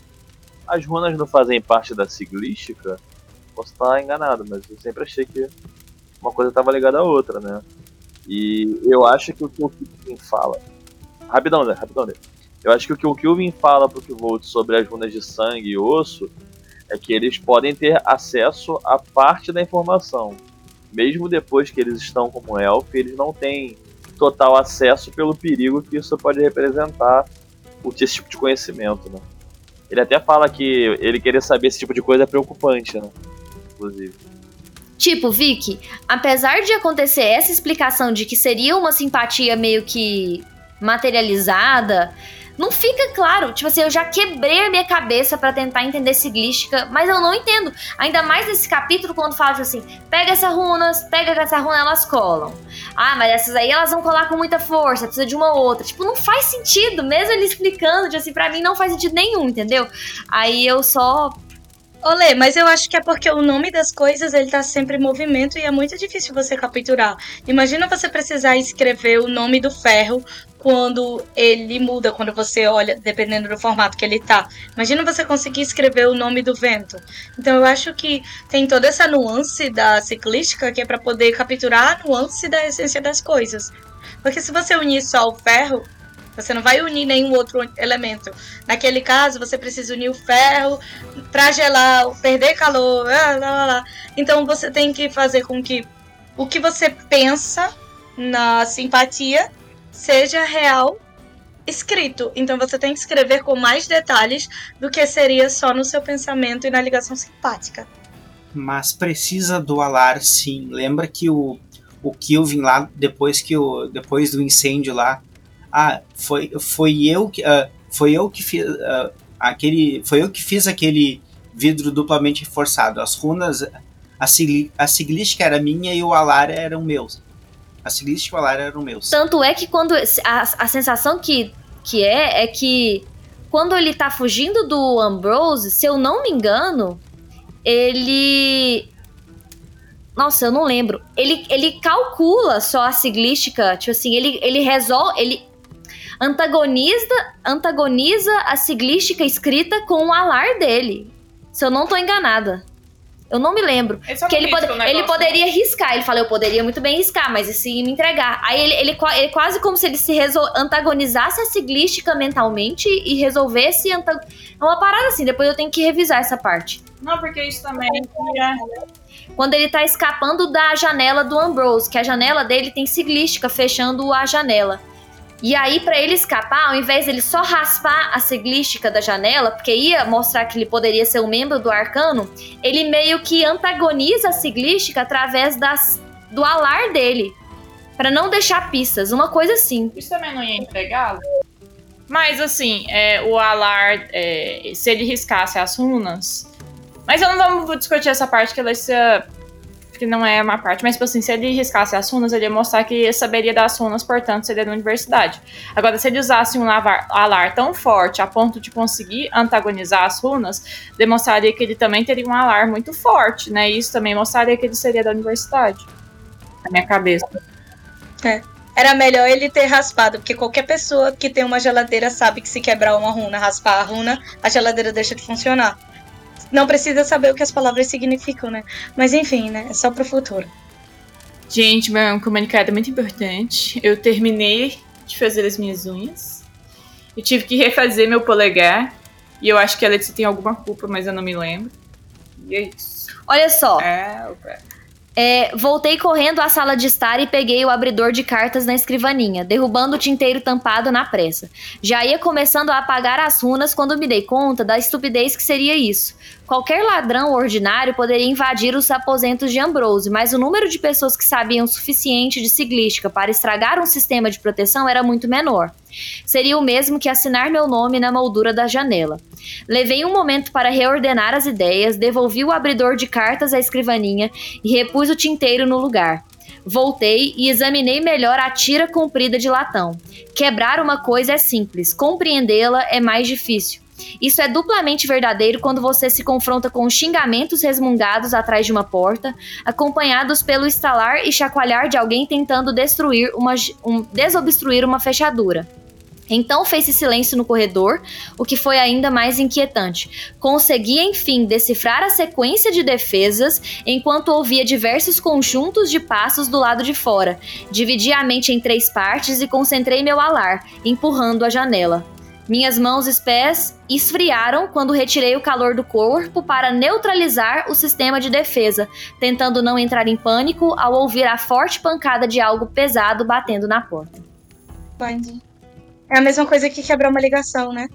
As runas não fazem parte da siglística? Posso estar enganado, mas eu sempre achei que uma coisa estava ligada à outra, né? E eu acho que o que o Kilvin fala. Rapidão, Zé, rapidão. Eu acho que o que o Kilvin fala pro Kvolt sobre as runas de sangue e osso é que eles podem ter acesso a parte da informação mesmo depois que eles estão como elfo, eles não têm total acesso pelo perigo que isso pode representar esse tipo de conhecimento, né? Ele até fala que ele querer saber esse tipo de coisa é preocupante, né? Inclusive. Tipo, Vicky, apesar de acontecer essa explicação de que seria uma simpatia meio que materializada, não fica claro. Tipo assim, eu já quebrei a minha cabeça para tentar entender siglística, mas eu não entendo. Ainda mais nesse capítulo, quando fala tipo assim: pega essas runas, pega essa runa, elas colam. Ah, mas essas aí elas vão colar com muita força, precisa de uma outra. Tipo, não faz sentido, mesmo ele explicando, tipo assim, pra mim não faz sentido nenhum, entendeu? Aí eu só Olê, mas eu acho que é porque o nome das coisas ele tá sempre em movimento e é muito difícil você capturar. Imagina você precisar escrever o nome do ferro quando ele muda, quando você olha, dependendo do formato que ele tá. Imagina você conseguir escrever o nome do vento. Então eu acho que tem toda essa nuance da ciclística que é para poder capturar a nuance da essência das coisas. Porque se você unir só o ferro, você não vai unir nenhum outro elemento. Naquele caso, você precisa unir o ferro para gelar, perder calor, lá, lá, lá. Então você tem que fazer com que o que você pensa na simpatia seja real escrito. Então você tem que escrever com mais detalhes do que seria só no seu pensamento e na ligação simpática. Mas precisa do alar, sim. Lembra que o, o Kilvin lá, depois, que o, depois do incêndio lá, ah, foi, foi eu que uh, foi eu que fiz uh, aquele foi eu que fiz aquele vidro duplamente reforçado. As runas, a, sigli, a siglística era minha e o alar eram meus. A siglística e o alar eram meus. Tanto é que quando a, a sensação que, que é é que quando ele tá fugindo do Ambrose, se eu não me engano, ele nossa, eu não lembro. Ele, ele calcula só a siglística, tipo assim, ele, ele resolve, ele antagoniza, antagoniza a siglística escrita com o alar dele. Se eu não tô enganada. Eu não me lembro. Porque ele, pode, ele poderia riscar. Ele fala, eu poderia muito bem riscar, mas esse me entregar. Aí ele, ele, ele quase como se ele se antagonizasse a siglística mentalmente e resolvesse. É uma parada assim, depois eu tenho que revisar essa parte. Não, porque isso também é quando ele tá escapando da janela do Ambrose, que a janela dele tem siglística fechando a janela. E aí, para ele escapar, ao invés dele só raspar a siglística da janela, porque ia mostrar que ele poderia ser um membro do arcano, ele meio que antagoniza a siglística através das, do alar dele. para não deixar pistas, uma coisa assim. Isso também não ia entregá-lo? Mas assim, é, o alar, é, se ele riscasse as runas. Mas eu não vou discutir essa parte que ela que não é uma parte, mas tipo assim, se ele riscasse as runas, ele ia mostrar que saberia das runas, portanto, seria da universidade. Agora, se ele usasse um lavar, alar tão forte a ponto de conseguir antagonizar as runas, demonstraria que ele também teria um alar muito forte, né? E isso também mostraria que ele seria da universidade. Na minha cabeça. É. Era melhor ele ter raspado, porque qualquer pessoa que tem uma geladeira sabe que se quebrar uma runa, raspar a runa, a geladeira deixa de funcionar não precisa saber o que as palavras significam, né? Mas enfim, né? É só pro futuro. Gente, meu comunicado é muito importante. Eu terminei de fazer as minhas unhas. Eu tive que refazer meu polegar. E eu acho que a Letícia tem alguma culpa, mas eu não me lembro. E é isso. Olha só. É, opa. É, voltei correndo à sala de estar e peguei o abridor de cartas na escrivaninha, derrubando o tinteiro tampado na pressa. Já ia começando a apagar as runas quando me dei conta da estupidez que seria isso. Qualquer ladrão ordinário poderia invadir os aposentos de Ambrose, mas o número de pessoas que sabiam o suficiente de siglística para estragar um sistema de proteção era muito menor. Seria o mesmo que assinar meu nome na moldura da janela. Levei um momento para reordenar as ideias, devolvi o abridor de cartas à escrivaninha e repus o tinteiro no lugar. Voltei e examinei melhor a tira comprida de latão. Quebrar uma coisa é simples, compreendê-la é mais difícil. Isso é duplamente verdadeiro quando você se confronta com xingamentos resmungados atrás de uma porta, acompanhados pelo estalar e chacoalhar de alguém tentando destruir uma, um, desobstruir uma fechadura. Então fez-se silêncio no corredor, o que foi ainda mais inquietante. Consegui, enfim, decifrar a sequência de defesas enquanto ouvia diversos conjuntos de passos do lado de fora. Dividi a mente em três partes e concentrei meu alar, empurrando a janela. Minhas mãos e pés esfriaram quando retirei o calor do corpo para neutralizar o sistema de defesa, tentando não entrar em pânico ao ouvir a forte pancada de algo pesado batendo na porta. Entendi. É a mesma coisa que quebrar uma ligação, né?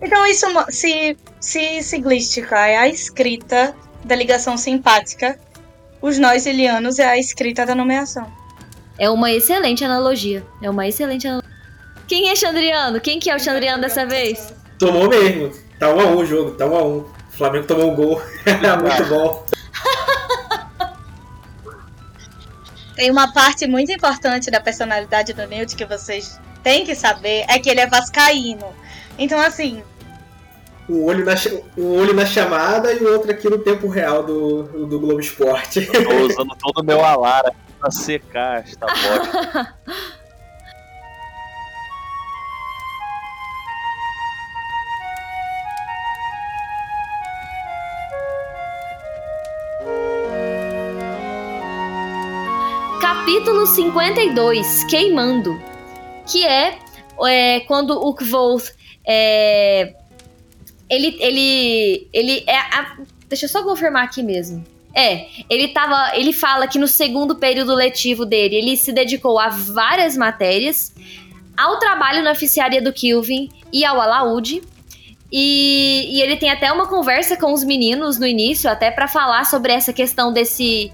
Então isso se, se siglística é a escrita da ligação simpática, os nós ilianos é a escrita da nomeação. É uma excelente analogia. É uma excelente analogia. Quem é Xandriano? Quem que é o Xandriano dessa vez? Tomou mesmo. Tá 1 um a 1 um o jogo, tá 1 um a 1 um. O Flamengo tomou um gol. (laughs) muito bom. (laughs) Tem uma parte muito importante da personalidade do Newt que vocês têm que saber, é que ele é vascaíno. Então, assim... Um olho na, um olho na chamada e o outro aqui no tempo real do, do Globo Esporte. Eu tô usando todo o meu alara pra secar esta bosta. (laughs) capítulo 52, Queimando, que é, é quando o Kvoth é, ele, ele, ele é, a, deixa eu só confirmar aqui mesmo. É, ele tava, ele fala que no segundo período letivo dele, ele se dedicou a várias matérias, ao trabalho na oficiaria do Kilvin e ao alaúde. E, e ele tem até uma conversa com os meninos no início, até para falar sobre essa questão desse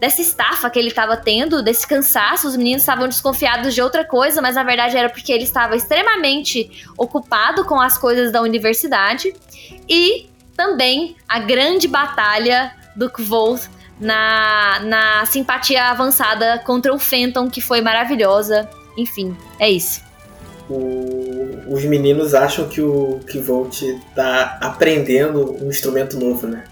dessa estafa que ele estava tendo, desse cansaço. Os meninos estavam desconfiados de outra coisa, mas na verdade era porque ele estava extremamente ocupado com as coisas da universidade. E também a grande batalha do Kvoth na, na simpatia avançada contra o Fenton, que foi maravilhosa. Enfim, é isso. O, os meninos acham que o Kvolt tá aprendendo um instrumento novo, né?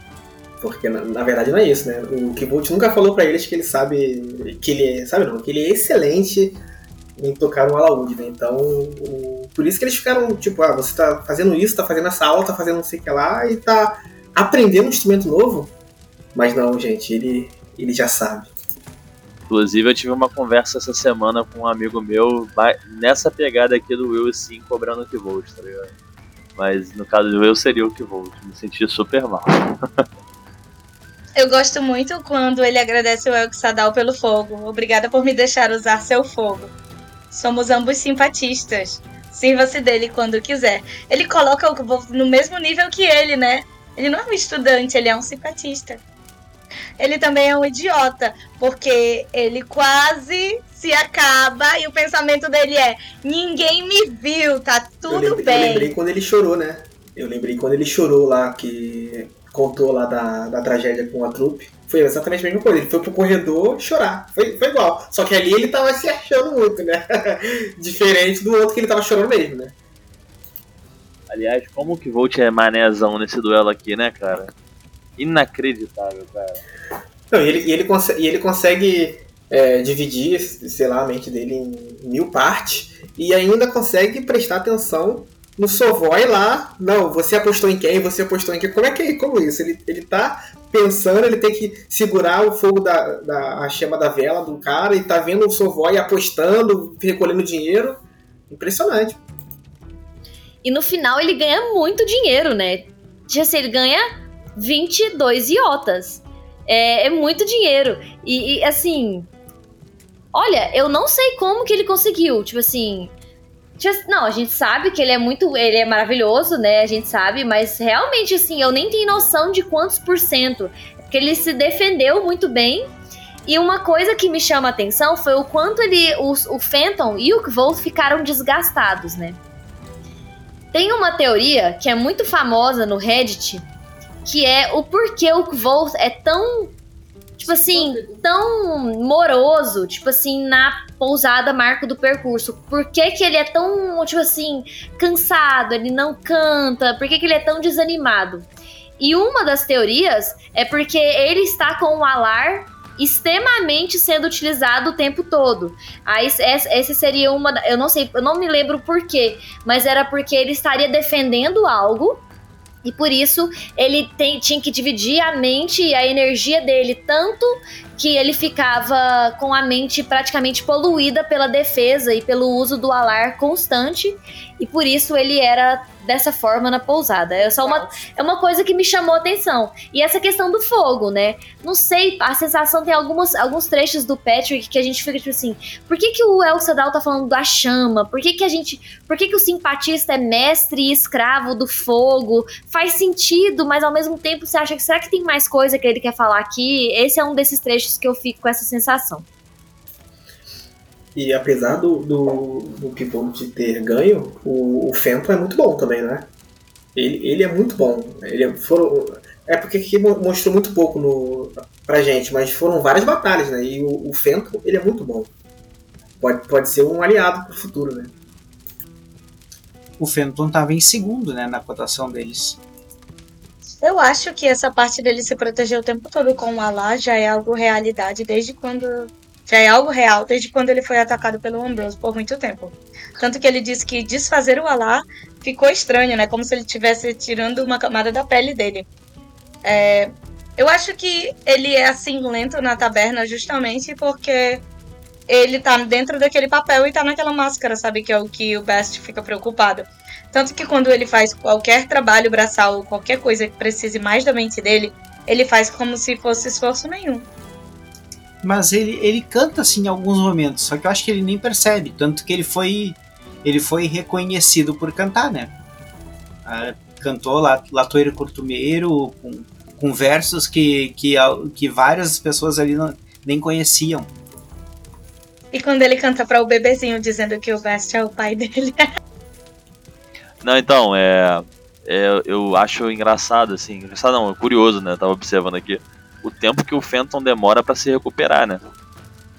Porque na, na, verdade não é isso, né? O Kibolt nunca falou para eles que ele sabe. que ele é. sabe não, que ele é excelente em tocar um alaúde, né? Então, o, por isso que eles ficaram, tipo, ah, você tá fazendo isso, tá fazendo essa aula, tá fazendo não sei o que lá, e tá aprendendo um instrumento novo. Mas não, gente, ele, ele já sabe. Inclusive, eu tive uma conversa essa semana com um amigo meu nessa pegada aqui do Will, sim, cobrando o Kivolt, tá ligado? Mas no caso do Will seria o Kivolt, me senti super mal. (laughs) Eu gosto muito quando ele agradece o Elk Sadal pelo fogo. Obrigada por me deixar usar seu fogo. Somos ambos simpatistas. Sirva-se dele quando quiser. Ele coloca o no mesmo nível que ele, né? Ele não é um estudante, ele é um simpatista. Ele também é um idiota, porque ele quase se acaba e o pensamento dele é: ninguém me viu, tá tudo eu lembrei, bem. Eu lembrei quando ele chorou, né? Eu lembrei quando ele chorou lá, que contou lá da, da tragédia com a trupe, foi exatamente a mesma coisa. Ele foi pro corredor chorar. Foi, foi igual. Só que ali ele tava se achando muito, né? (laughs) Diferente do outro que ele tava chorando mesmo, né? Aliás, como que Volt é manézão nesse duelo aqui, né, cara? Inacreditável, cara. Não, e ele, e ele, consegue, e ele consegue é, dividir, sei lá, a mente dele em mil partes e ainda consegue prestar atenção no Sovói lá, não, você apostou em quem, você apostou em quem. Como é que é? Como isso? Ele, ele tá pensando, ele tem que segurar o fogo da, da a chama da vela do cara e tá vendo o Sovói apostando, recolhendo dinheiro. Impressionante. E no final ele ganha muito dinheiro, né? Já assim, ele ganha 22 iotas. É, é muito dinheiro. E, e assim. Olha, eu não sei como que ele conseguiu. Tipo assim, não, a gente sabe que ele é muito. Ele é maravilhoso, né? A gente sabe, mas realmente, assim, eu nem tenho noção de quantos por cento. Porque ele se defendeu muito bem. E uma coisa que me chama a atenção foi o quanto ele. Os, o Fenton e o Kvolt ficaram desgastados, né? Tem uma teoria que é muito famosa no Reddit, que é o porquê o Kvolt é tão tipo assim, tão moroso, tipo assim, na pousada marco do percurso. Por que, que ele é tão, tipo assim, cansado, ele não canta? Por que, que ele é tão desanimado? E uma das teorias é porque ele está com o alar extremamente sendo utilizado o tempo todo. Aí essa seria uma, eu não sei, eu não me lembro por quê, mas era porque ele estaria defendendo algo e por isso ele tem, tinha que dividir a mente e a energia dele tanto que ele ficava com a mente praticamente poluída pela defesa e pelo uso do alar constante, e por isso ele era dessa forma na pousada. É só uma, é uma coisa que me chamou a atenção. E essa questão do fogo, né? Não sei, a sensação tem algumas, alguns trechos do Patrick que a gente fica tipo assim, por que, que o El Sadal tá falando da chama? Por que, que a gente. Por que, que o simpatista é mestre e escravo do fogo? Faz sentido, mas ao mesmo tempo você acha que será que tem mais coisa que ele quer falar aqui? Esse é um desses trechos que eu fico com essa sensação. E apesar do, do, do Pivot ter ganho, o, o Fenton é muito bom também, né? Ele, ele é muito bom. Ele é, foram, é porque aqui mostrou muito pouco no, pra gente, mas foram várias batalhas, né? E o, o Fenton, ele é muito bom. Pode, pode ser um aliado pro futuro, né? O Fenton estava em segundo, né, na cotação deles. Eu acho que essa parte dele se proteger o tempo todo com o Alá já é algo realidade desde quando já é algo real desde quando ele foi atacado pelo Ambrose por muito tempo. Tanto que ele disse que desfazer o Alá ficou estranho, né? Como se ele estivesse tirando uma camada da pele dele. É, eu acho que ele é assim lento na taberna justamente porque ele tá dentro daquele papel e tá naquela máscara, sabe? Que é o que o Best fica preocupado. Tanto que quando ele faz qualquer trabalho braçal ou qualquer coisa que precise mais da mente dele, ele faz como se fosse esforço nenhum mas ele, ele canta assim em alguns momentos, só que eu acho que ele nem percebe, tanto que ele foi ele foi reconhecido por cantar, né? Ah, cantou Latoeiro Cortumeiro com, com versos que, que, que várias pessoas ali não, nem conheciam. E quando ele canta para o bebezinho dizendo que o Vest é o pai dele. (laughs) não, então, é, é, eu acho engraçado, assim, engraçado não, curioso, né? Eu tava observando aqui o tempo que o Fenton demora para se recuperar, né?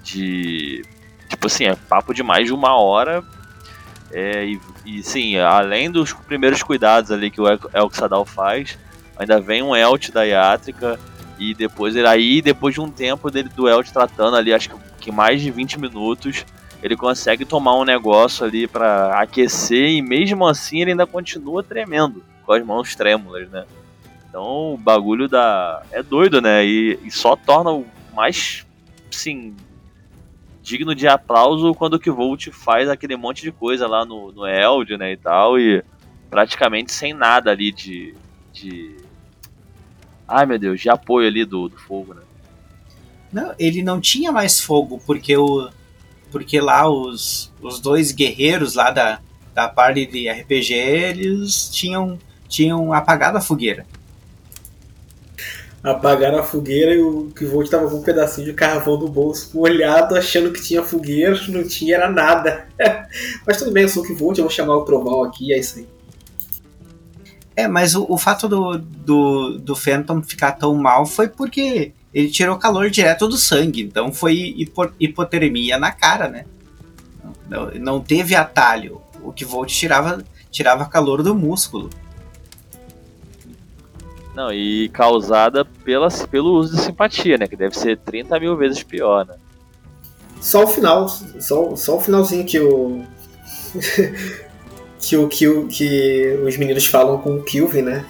De. Tipo assim, é papo de mais de uma hora. É, e, e sim, além dos primeiros cuidados ali que o Elk Sadal faz, ainda vem um Elt da Iátrica. E depois ele aí, depois de um tempo dele do Elt tratando ali, acho que mais de 20 minutos, ele consegue tomar um negócio ali para aquecer e mesmo assim ele ainda continua tremendo, com as mãos trêmulas, né? Então o bagulho da. É doido, né? E, e só torna o mais. Sim. Digno de aplauso quando o Kvolt faz aquele monte de coisa lá no, no Eld, né? E tal. E praticamente sem nada ali de. de... Ai meu Deus, de apoio ali do, do fogo, né? Não, ele não tinha mais fogo, porque o. Porque lá os, os dois guerreiros lá da, da parte de RPG, eles tinham, tinham apagado a fogueira apagaram a fogueira e o Kvolt estava com um pedacinho de carvão no bolso, olhado, achando que tinha fogueira, não tinha, era nada. (laughs) mas tudo bem, eu sou o Kvolt, eu vou chamar o Trovão aqui, é isso aí. É, mas o, o fato do, do, do Phantom ficar tão mal foi porque ele tirou calor direto do sangue, então foi hipo, hipotermia na cara, né? Não, não teve atalho. O Kvolt tirava, tirava calor do músculo. Não, e causada pela, pelo uso de simpatia, né? Que deve ser 30 mil vezes pior, né? Só o final, só, só o finalzinho que o. (laughs) que o que, que os meninos falam com o Kilvin, né?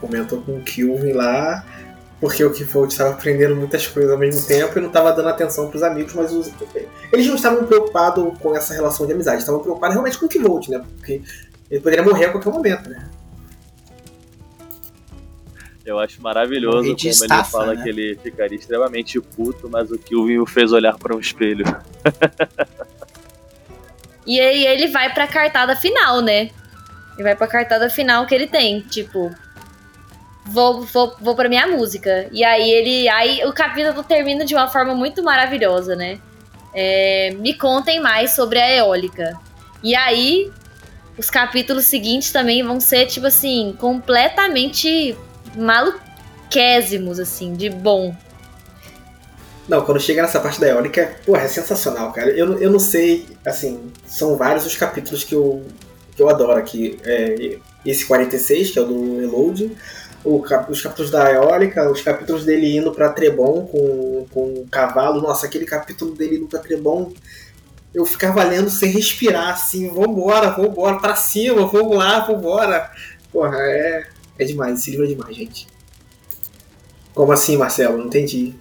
Comentam com o Kilvin lá, porque o Kifold estava aprendendo muitas coisas ao mesmo tempo e não estava dando atenção para os amigos, mas os, eles não estavam preocupados com essa relação de amizade, estavam preocupados realmente com o Kivolt, né? Porque ele poderia morrer a qualquer momento, né? Eu acho maravilhoso como estafa, ele fala né? que ele ficaria extremamente puto, mas o Kilvin o fez olhar para um espelho. (laughs) e aí ele vai pra cartada final, né? Ele vai pra cartada final que ele tem, tipo, vou, vou, vou pra minha música. E aí ele. Aí o capítulo termina de uma forma muito maravilhosa, né? É, me contem mais sobre a eólica. E aí, os capítulos seguintes também vão ser, tipo assim, completamente maluquésimos, assim, de bom. Não, quando chega nessa parte da eólica, porra, é sensacional, cara. Eu, eu não sei, assim, são vários os capítulos que eu, que eu adoro aqui. É, esse 46, que é o do Reload, os capítulos da eólica, os capítulos dele indo pra Trebon com, com o cavalo. Nossa, aquele capítulo dele indo pra Trebon, eu ficava lendo sem respirar, assim, vambora, vambora, pra cima, vamos lá, vambora. Porra, é, é demais, esse livro é demais, gente. Como assim, Marcelo? Não entendi.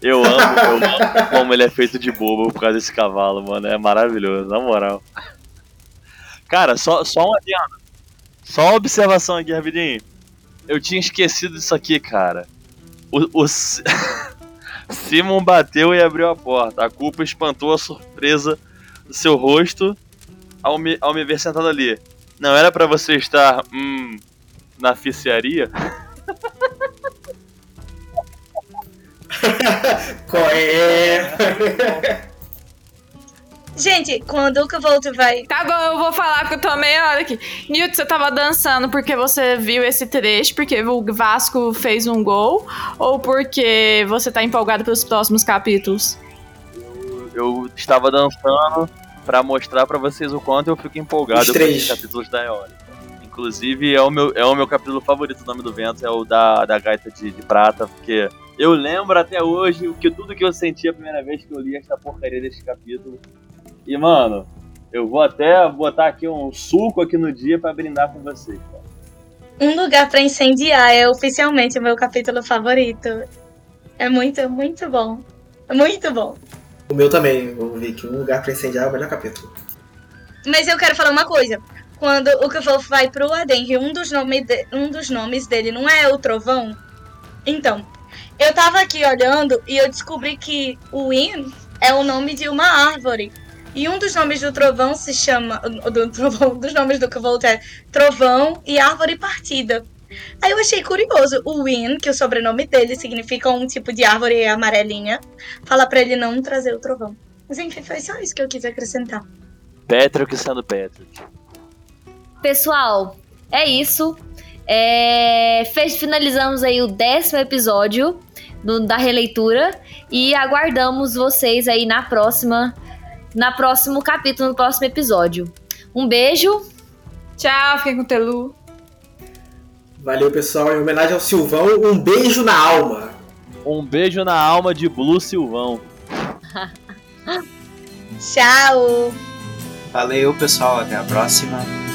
Eu amo, eu amo como ele é feito de bobo por causa desse cavalo, mano. É maravilhoso, na moral. Cara, só, só uma Só uma observação aqui, rapidinho. Eu tinha esquecido disso aqui, cara. O, o (laughs) Simon bateu e abriu a porta. A culpa espantou a surpresa do seu rosto ao me, ao me ver sentado ali. Não era para você estar hum, na ficiaria? (laughs) Qual é? (laughs) Gente, quando o Volt vai. Tá bom, eu vou falar porque eu tô meia hora aqui. Newt, você tava dançando porque você viu esse trecho, porque o Vasco fez um gol, ou porque você tá empolgado pelos próximos capítulos? Eu, eu estava dançando para mostrar para vocês o quanto eu fico empolgado com os capítulos da Eólica. Inclusive, é o, meu, é o meu capítulo favorito, o nome do vento, é o da, da gaita de, de prata, porque eu lembro até hoje que tudo que eu senti a primeira vez que eu li esta porcaria desse capítulo. E, mano, eu vou até botar aqui um suco aqui no dia para brindar com vocês. Um lugar para incendiar é oficialmente o meu capítulo favorito. É muito, muito bom. É muito bom. O meu também, eu vi que um lugar para incendiar é o melhor capítulo. Mas eu quero falar uma coisa. Quando o Kvolf vai pro Adenri, um dos, nome de, um dos nomes dele não é o Trovão? Então, eu tava aqui olhando e eu descobri que o In é o nome de uma árvore. E um dos nomes do trovão se chama. Do trovão, dos nomes do Kvolt é Trovão e Árvore Partida. Aí eu achei curioso. O Win, que o sobrenome dele significa um tipo de árvore amarelinha, fala para ele não trazer o trovão. Mas enfim, foi só isso que eu quis acrescentar. Patrick sendo Patrick. Pessoal, é isso. É... Finalizamos aí o décimo episódio do, da releitura e aguardamos vocês aí na próxima na próximo capítulo, no próximo episódio. Um beijo. Tchau, fiquem com o Telu. Valeu, pessoal. Em homenagem ao Silvão, um beijo na alma. Um beijo na alma de Blue Silvão. (laughs) Tchau. Valeu, pessoal. Até a próxima.